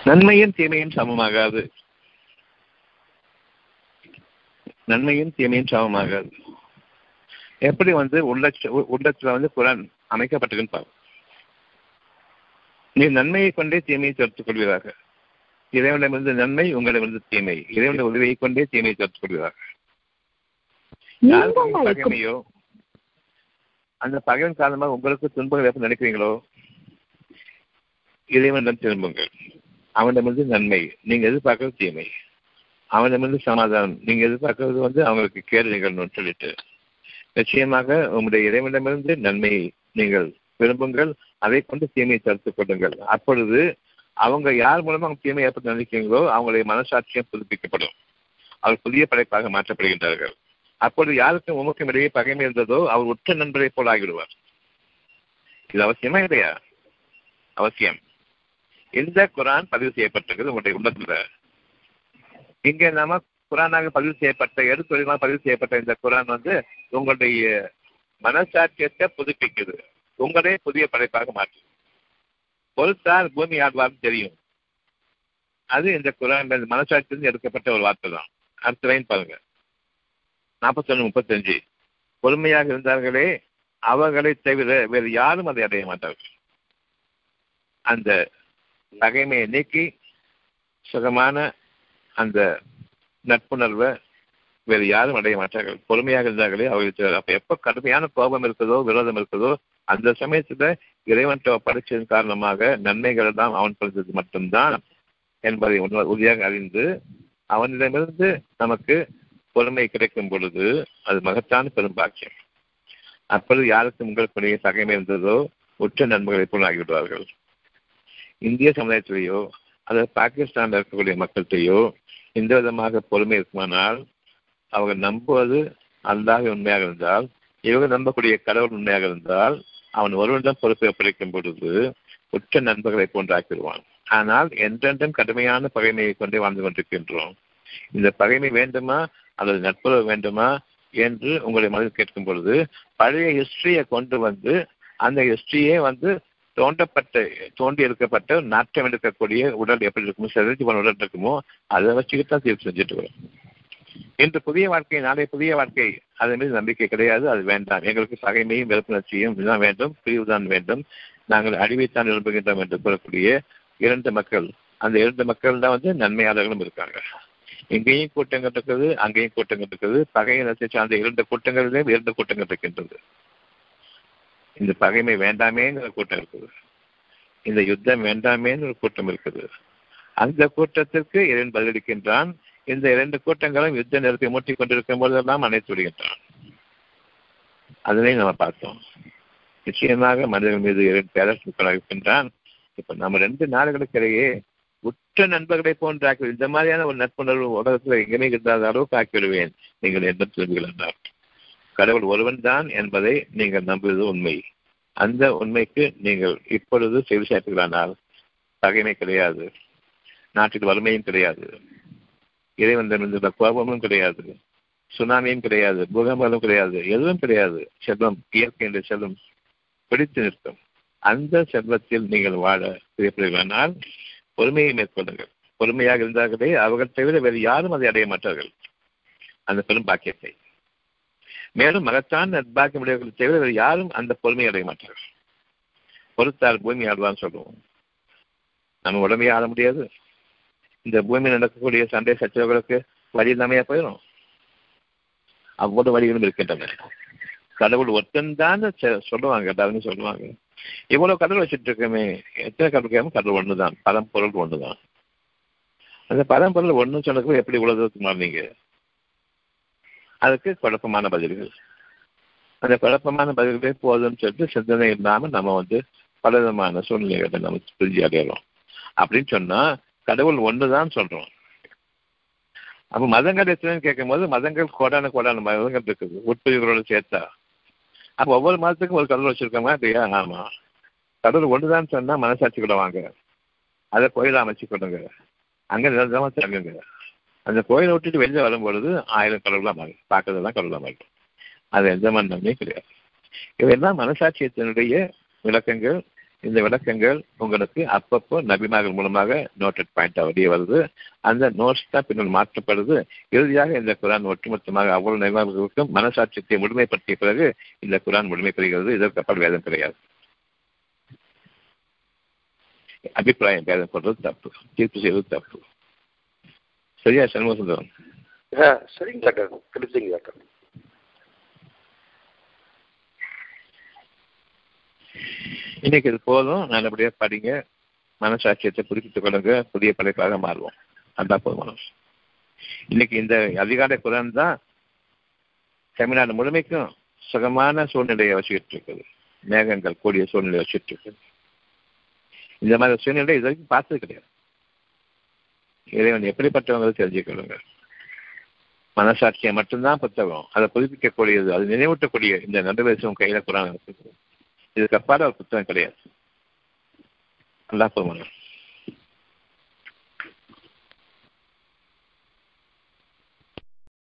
B: நன்மையும் தீமையும் சமமாகாது. நன்மையும் தீமையும் சமமாகாது. எப்படி வந்து உள்ளட்ச உள்ளத்துல வந்து குரான் அமைக்கப்பட்டிருக்குன்னு பாருங்க. நீ நன்மையை கொண்டே தீமையை தடுத்துக் கொள்வீராக. இறைவனிடமிருந்து நன்மை உங்களிடமிருந்து தீமை. இறைவனுடைய உதவியை கொண்டே தீமையை தடுத்துக் கொள்வீராக. யாருக்கு பகைமையோ அந்த பகைவன் காரணமாக உங்களுக்கு துன்பங்கள் எப்ப நினைக்கிறீங்களோ இறைவனிடம் திரும்புங்கள். அவனிடமிருந்து நன்மை. நீங்க எதிர்பார்க்கறது தீமை. அவனிடமிருந்து சமாதானம். நீங்க எதிர்பார்க்கறது வந்து அவங்களுக்கு கேடு நிகழணும்னு சொல்லிட்டு. நிச்சயமாக உங்களுடைய இறைவனிடமிருந்து நன்மையை நீங்கள் விரும்புங்கள். அதை கொண்டு தீமையை தடுத்துக் கொள்ளுங்கள். அப்பொழுது அவங்க யார் மூலமா அவங்க தீமை ஏற்பட்டு நினைக்கிறீங்களோ அவங்களுடைய மனசாட்சியம் புதுப்பிக்கப்படும். அவர் புதிய படைப்பாக மாற்றப்படுகின்றார்கள். அப்பொழுது யாருக்கும் உமக்கும் இடையே பகைமை இருந்ததோ அவர் உற்ற நண்பரை போல் ஆகிவிடுவார். இது அவசியமா இல்லையா? அவசியம். இந்த குரான் பதிவு செய்யப்பட்டிருக்கிறது உங்களுடைய உள்ளத்துல இங்க நாம குரானாக பதிவு செய்யப்பட்ட எடுத்துரைமாக பதிவு செய்யப்பட்ட இந்த குரான் வந்து உங்களுடைய மனசாட்சியத்தை புதுப்பிக்குது. உங்களே புதிய படைப்பாக மாற்று. பொறுத்தார் பூமி ஆழ்வார்னு தெரியும். அது இந்த குரான் மனசாட்சியிலிருந்து எடுக்கப்பட்ட ஒரு வார்த்தை தான். அடுத்த லைன் பாருங்க. நாற்பத்தொன்னு முப்பத்தஞ்சு. பொறுமையாக இருந்தார்களே அவர்களை தவிர வேறு யாரும் அதை அடைய மாட்டார்கள். அந்த பகைமையை நீக்கி சுகமான அந்த நட்புணர்வை வேறு யாரும் அடைய மாட்டார்கள். பொறுமையாக இருந்தார்களே அவர்களுக்கு அப்ப எப்ப கடுமையான கோபம் இருக்குதோ விரோதம் இருக்குதோ அந்த சமயத்துல இறைவன் படைச்சதன் காரணமாக நன்மைகள் தான் அவன் படித்தது மட்டும்தான் என்பதை உறுதியாக அறிந்து அவனிடமிருந்து நமக்கு பொறுமை கிடைக்கும் பொழுது அது மகத்தான பெரும் பாக்கியம். அப்பொழுது யாருக்கு உங்களுக்கு பகைமை இருந்ததோ உற்ற நண்பர்களை போல் ஆகிவிடுவார்கள். இந்திய சமுதாயத்திலேயோ அல்லது பாகிஸ்தானில் இருக்கக்கூடிய மக்கள்கிட்டையோ இந்த விதமாக பொறுமை இருக்குமானால் அவங்க நம்புவது அல்லாஹ் உண்மையாக இருந்தால் இவங்க நம்பக்கூடிய கடவுள் உண்மையாக இருந்தால் அவன் ஒருவனிடம் பொறுப்பை ஒப்படைக்கும் பொழுது உற்ற நண்பர்களை போன்றாக்கிடுவான். ஆனால் என்றென்றும் கடுமையான பகைமையை கொண்டே வாழ்ந்து கொண்டிருக்கின்றோம். இந்த பகைமை வேண்டுமா அல்லது நட்புறவு வேண்டுமா என்று உங்களுடைய மனதில் கேட்கும் பொழுது பழைய ஹிஸ்டரியை கொண்டு வந்து அந்த ஹிஸ்டரியே வந்து தோண்டப்பட்ட தோண்டி எடுக்கப்பட்ட நாட்டம் எடுக்கக்கூடிய உடல் எப்படி இருக்குமோ செதறிச்சு போன உடல் இருக்குமோ அதை வச்சுக்கிட்டு தான் தீர்ப்பு செஞ்சுட்டு வரும். இன்று புதிய வாழ்க்கை நாளை புதிய வாழ்க்கை அதன் மீது நம்பிக்கை கிடையாது அது வேண்டாம். எங்களுக்கு பகைமையும் வெறுப்புணர்ச்சியும் இதுதான் வேண்டும் பிரிவுதான் வேண்டும். நாங்கள் அழிவைத்தான் விரும்புகின்றோம் என்று கூறக்கூடிய இரண்டு மக்கள் அந்த இரண்டு மக்கள் தான் வந்து நன்மையாளர்களும் இருக்காங்க. இங்கேயும் கூட்டங்கள் இருக்குது அங்கேயும் கூட்டங்கள் இருக்குது. பகையினத்தை சார்ந்த இரண்டு கூட்டங்களிலும் இரண்டு கூட்டங்கள் இருக்கின்றது. இந்த பகைமை வேண்டாமேங்கிற கூட்டம் இருக்குது. இந்த யுத்தம் வேண்டாமேன்னு ஒரு கூட்டம் இருக்குது. அந்த கூட்டத்திற்கு இறைவன் பதிலளிக்கின்றான். இந்த இரண்டு கூட்டங்களும் யுத்த நிறுத்தி மூட்டிக் கொண்டிருக்கும் போதெல்லாம் அணைத்து விடுகின்றான். அதனை நம்ம பார்த்தோம். நிச்சயமாக மனிதர்கள் மீது இரண்டு பேரரசுக்களாக இருக்கின்றான். இப்ப நம்ம ரெண்டு நாடுகளுக்கு இடையே உற்ற நண்பர்களை போன்ற ஆக்கி இந்த மாதிரியான ஒரு நட்புணர்வு உலகத்தில் எங்கேயுமே இருந்தாத அளவுக்கு ஆக்கிவிடுவேன் நீங்கள் எந்த சொல்வீர்கள் என்றார் கடவுள் ஒருவன் தான் என்பதை நீங்கள் நம்புவது உண்மை. அந்த உண்மைக்கு நீங்கள் இப்பொழுது செவி சேர்த்துகளானால் பகைமை கிடையாது. நாட்டில் வறுமையும் கிடையாது. இறைவனிடமிருந்த கோபமும் கிடையாது. சுனாமியும் கிடையாது. பூகம்பலும் கிடையாது. எதுவும் கிடையாது. செல்வம் இயற்கை என்ற செல்வம் பிடித்து நிற்கும். அந்த செல்வத்தில் நீங்கள் வாழ பிரியப்படுகிறானால் பொறுமையை மேற்கொள்ளுங்கள். பொறுமையாக இருந்தார்களே அவர்கள் தவிர வேறு யாரும் அதை அடைய மாட்டார்கள். அந்த பெரும் பாக்கியத்தை. மேலும் மகத்தான் நட்பாக்கியம் உடையவர்களை தவிர வேறு யாரும் அந்த பொறுமையை அடைய மாட்டார்கள். பொறுத்தால் பூமி ஆடுவான்னு சொல்லுவோம். நம்ம உடம்பையே ஆட முடியாது. இந்த பூமியில் நடக்கக்கூடிய சண்டை சச்சரவுகளுக்கு வழி இல்லாமையா போயிடும். அவ்வளவு வழிகளும் இருக்கின்றன கடவுள் ஒருத்தன்தான் சொல்லுவாங்க எல்லாருமே சொல்லுவாங்க. இவ்வளவு கடவுள் வச்சுட்டு இருக்கமே எத்தனை கடவுள் கேமோ கடவுள் ஒண்ணுதான் பரம்பொருள் ஒண்ணுதான். அந்த பரம்பொருள் ஒண்ணு சொன்னதுக்கு எப்படி உலகத்துக்கு தூரத்துக்கு மாறினீங்க? அதுக்கு குழப்பமான பதில்கள். அந்த குழப்பமான பதில்களே போதும்னு சொல்லிட்டு சிந்தனை இல்லாமல் நம்ம வந்து பலவிதமான சூழ்நிலைகளை நம்ம பிரிஞ்சு அடையிறோம். அப்படின்னு சொன்னா கடவுள் ஒண்ணுதான் சொல்றோம். அப்ப மதங்கள் எத்தனைன்னு கேட்கும்போது மதங்கள் கோடான கோடான மதங்கள் இருக்குது. உட்பிரிவுகளோட சேர்த்தா. அப்ப ஒவ்வொரு மதத்துக்கும் ஒரு கடவுள் வச்சிருக்கோமா இல்லையா ஆமா. கடவுள் ஒன்றுதான் சொன்னா மனசாட்சி கூட வாங்க. அதை கோயில அமைச்சு கொடுங்க. அங்க நிரந்தரமா தங்குங்க. அந்த கோயிலை விட்டுட்டு வெளியே வரும்பொழுது ஆயிரம் கடவுளாக மாறி பார்க்கறதெல்லாம் கடவுளாக மாறி அது எந்த மன்னமே கிடையாது. இவையெல்லாம் மனசாட்சியத்தினுடைய விளக்கங்கள். இந்த விளக்கங்கள் உங்களுக்கு அப்பப்போ நபிமார்கள் மூலமாக நோட்டட் பாயிண்ட் வெளியே வருது. அந்த நோட்ஸ் தான் பின்னர் மாற்றப்படுது. இறுதியாக இந்த குரான் ஒட்டுமொத்தமாக அவ்வளவு நபிமார்களுக்கும் மனசாட்சியத்தை முழுமைப்படுத்திய பிறகு இந்த குரான் முழுமை பெறுகிறது. இதற்கு அப்பால் வேதம் கிடையாது. அபிப்பிராயம் வேதம் போடுறது தப்பு. தீர்ப்பு செய்வது தப்பு. சரியா சண்முக சுந்தரம்
C: ஆ சரிங்க டாக்டர். கிடைச்சிங்க டாக்டர்.
B: இன்னைக்கு இது போதும். நல்லபடியா படிங்க. மனசாட்சியத்தை புதுப்பித்துக் கொள்ளுங்க. புதிய படைப்பாக மாறுவோம். அதான் போதுமான இன்னைக்கு இந்த அதிகாலை குரான் தான் தமிழ்நாடு முழுமைக்கும் சுகமான சூழ்நிலையை வச்சுக்கிட்டு இருக்குது. மேகங்கள் கூடிய சூழ்நிலையை வச்சுட்டு இருக்குது. இந்த மாதிரி சூழ்நிலை இது வரைக்கும் பார்த்தது கிடையாது. இறைவன் எப்படிப்பட்டவங்க தெரிஞ்சுக்கொள்ளுங்கள் மனசாட்சியை மட்டும்தான் புத்தகம். அதை புதுப்பிக்கக்கூடியது அது நினைவூட்டக்கூடிய இந்த நடுவேசம் கையில குரான் இருக்குது. இதுக்கு ஒரு புத்தகம் கிடையாது. நல்லா போகணும்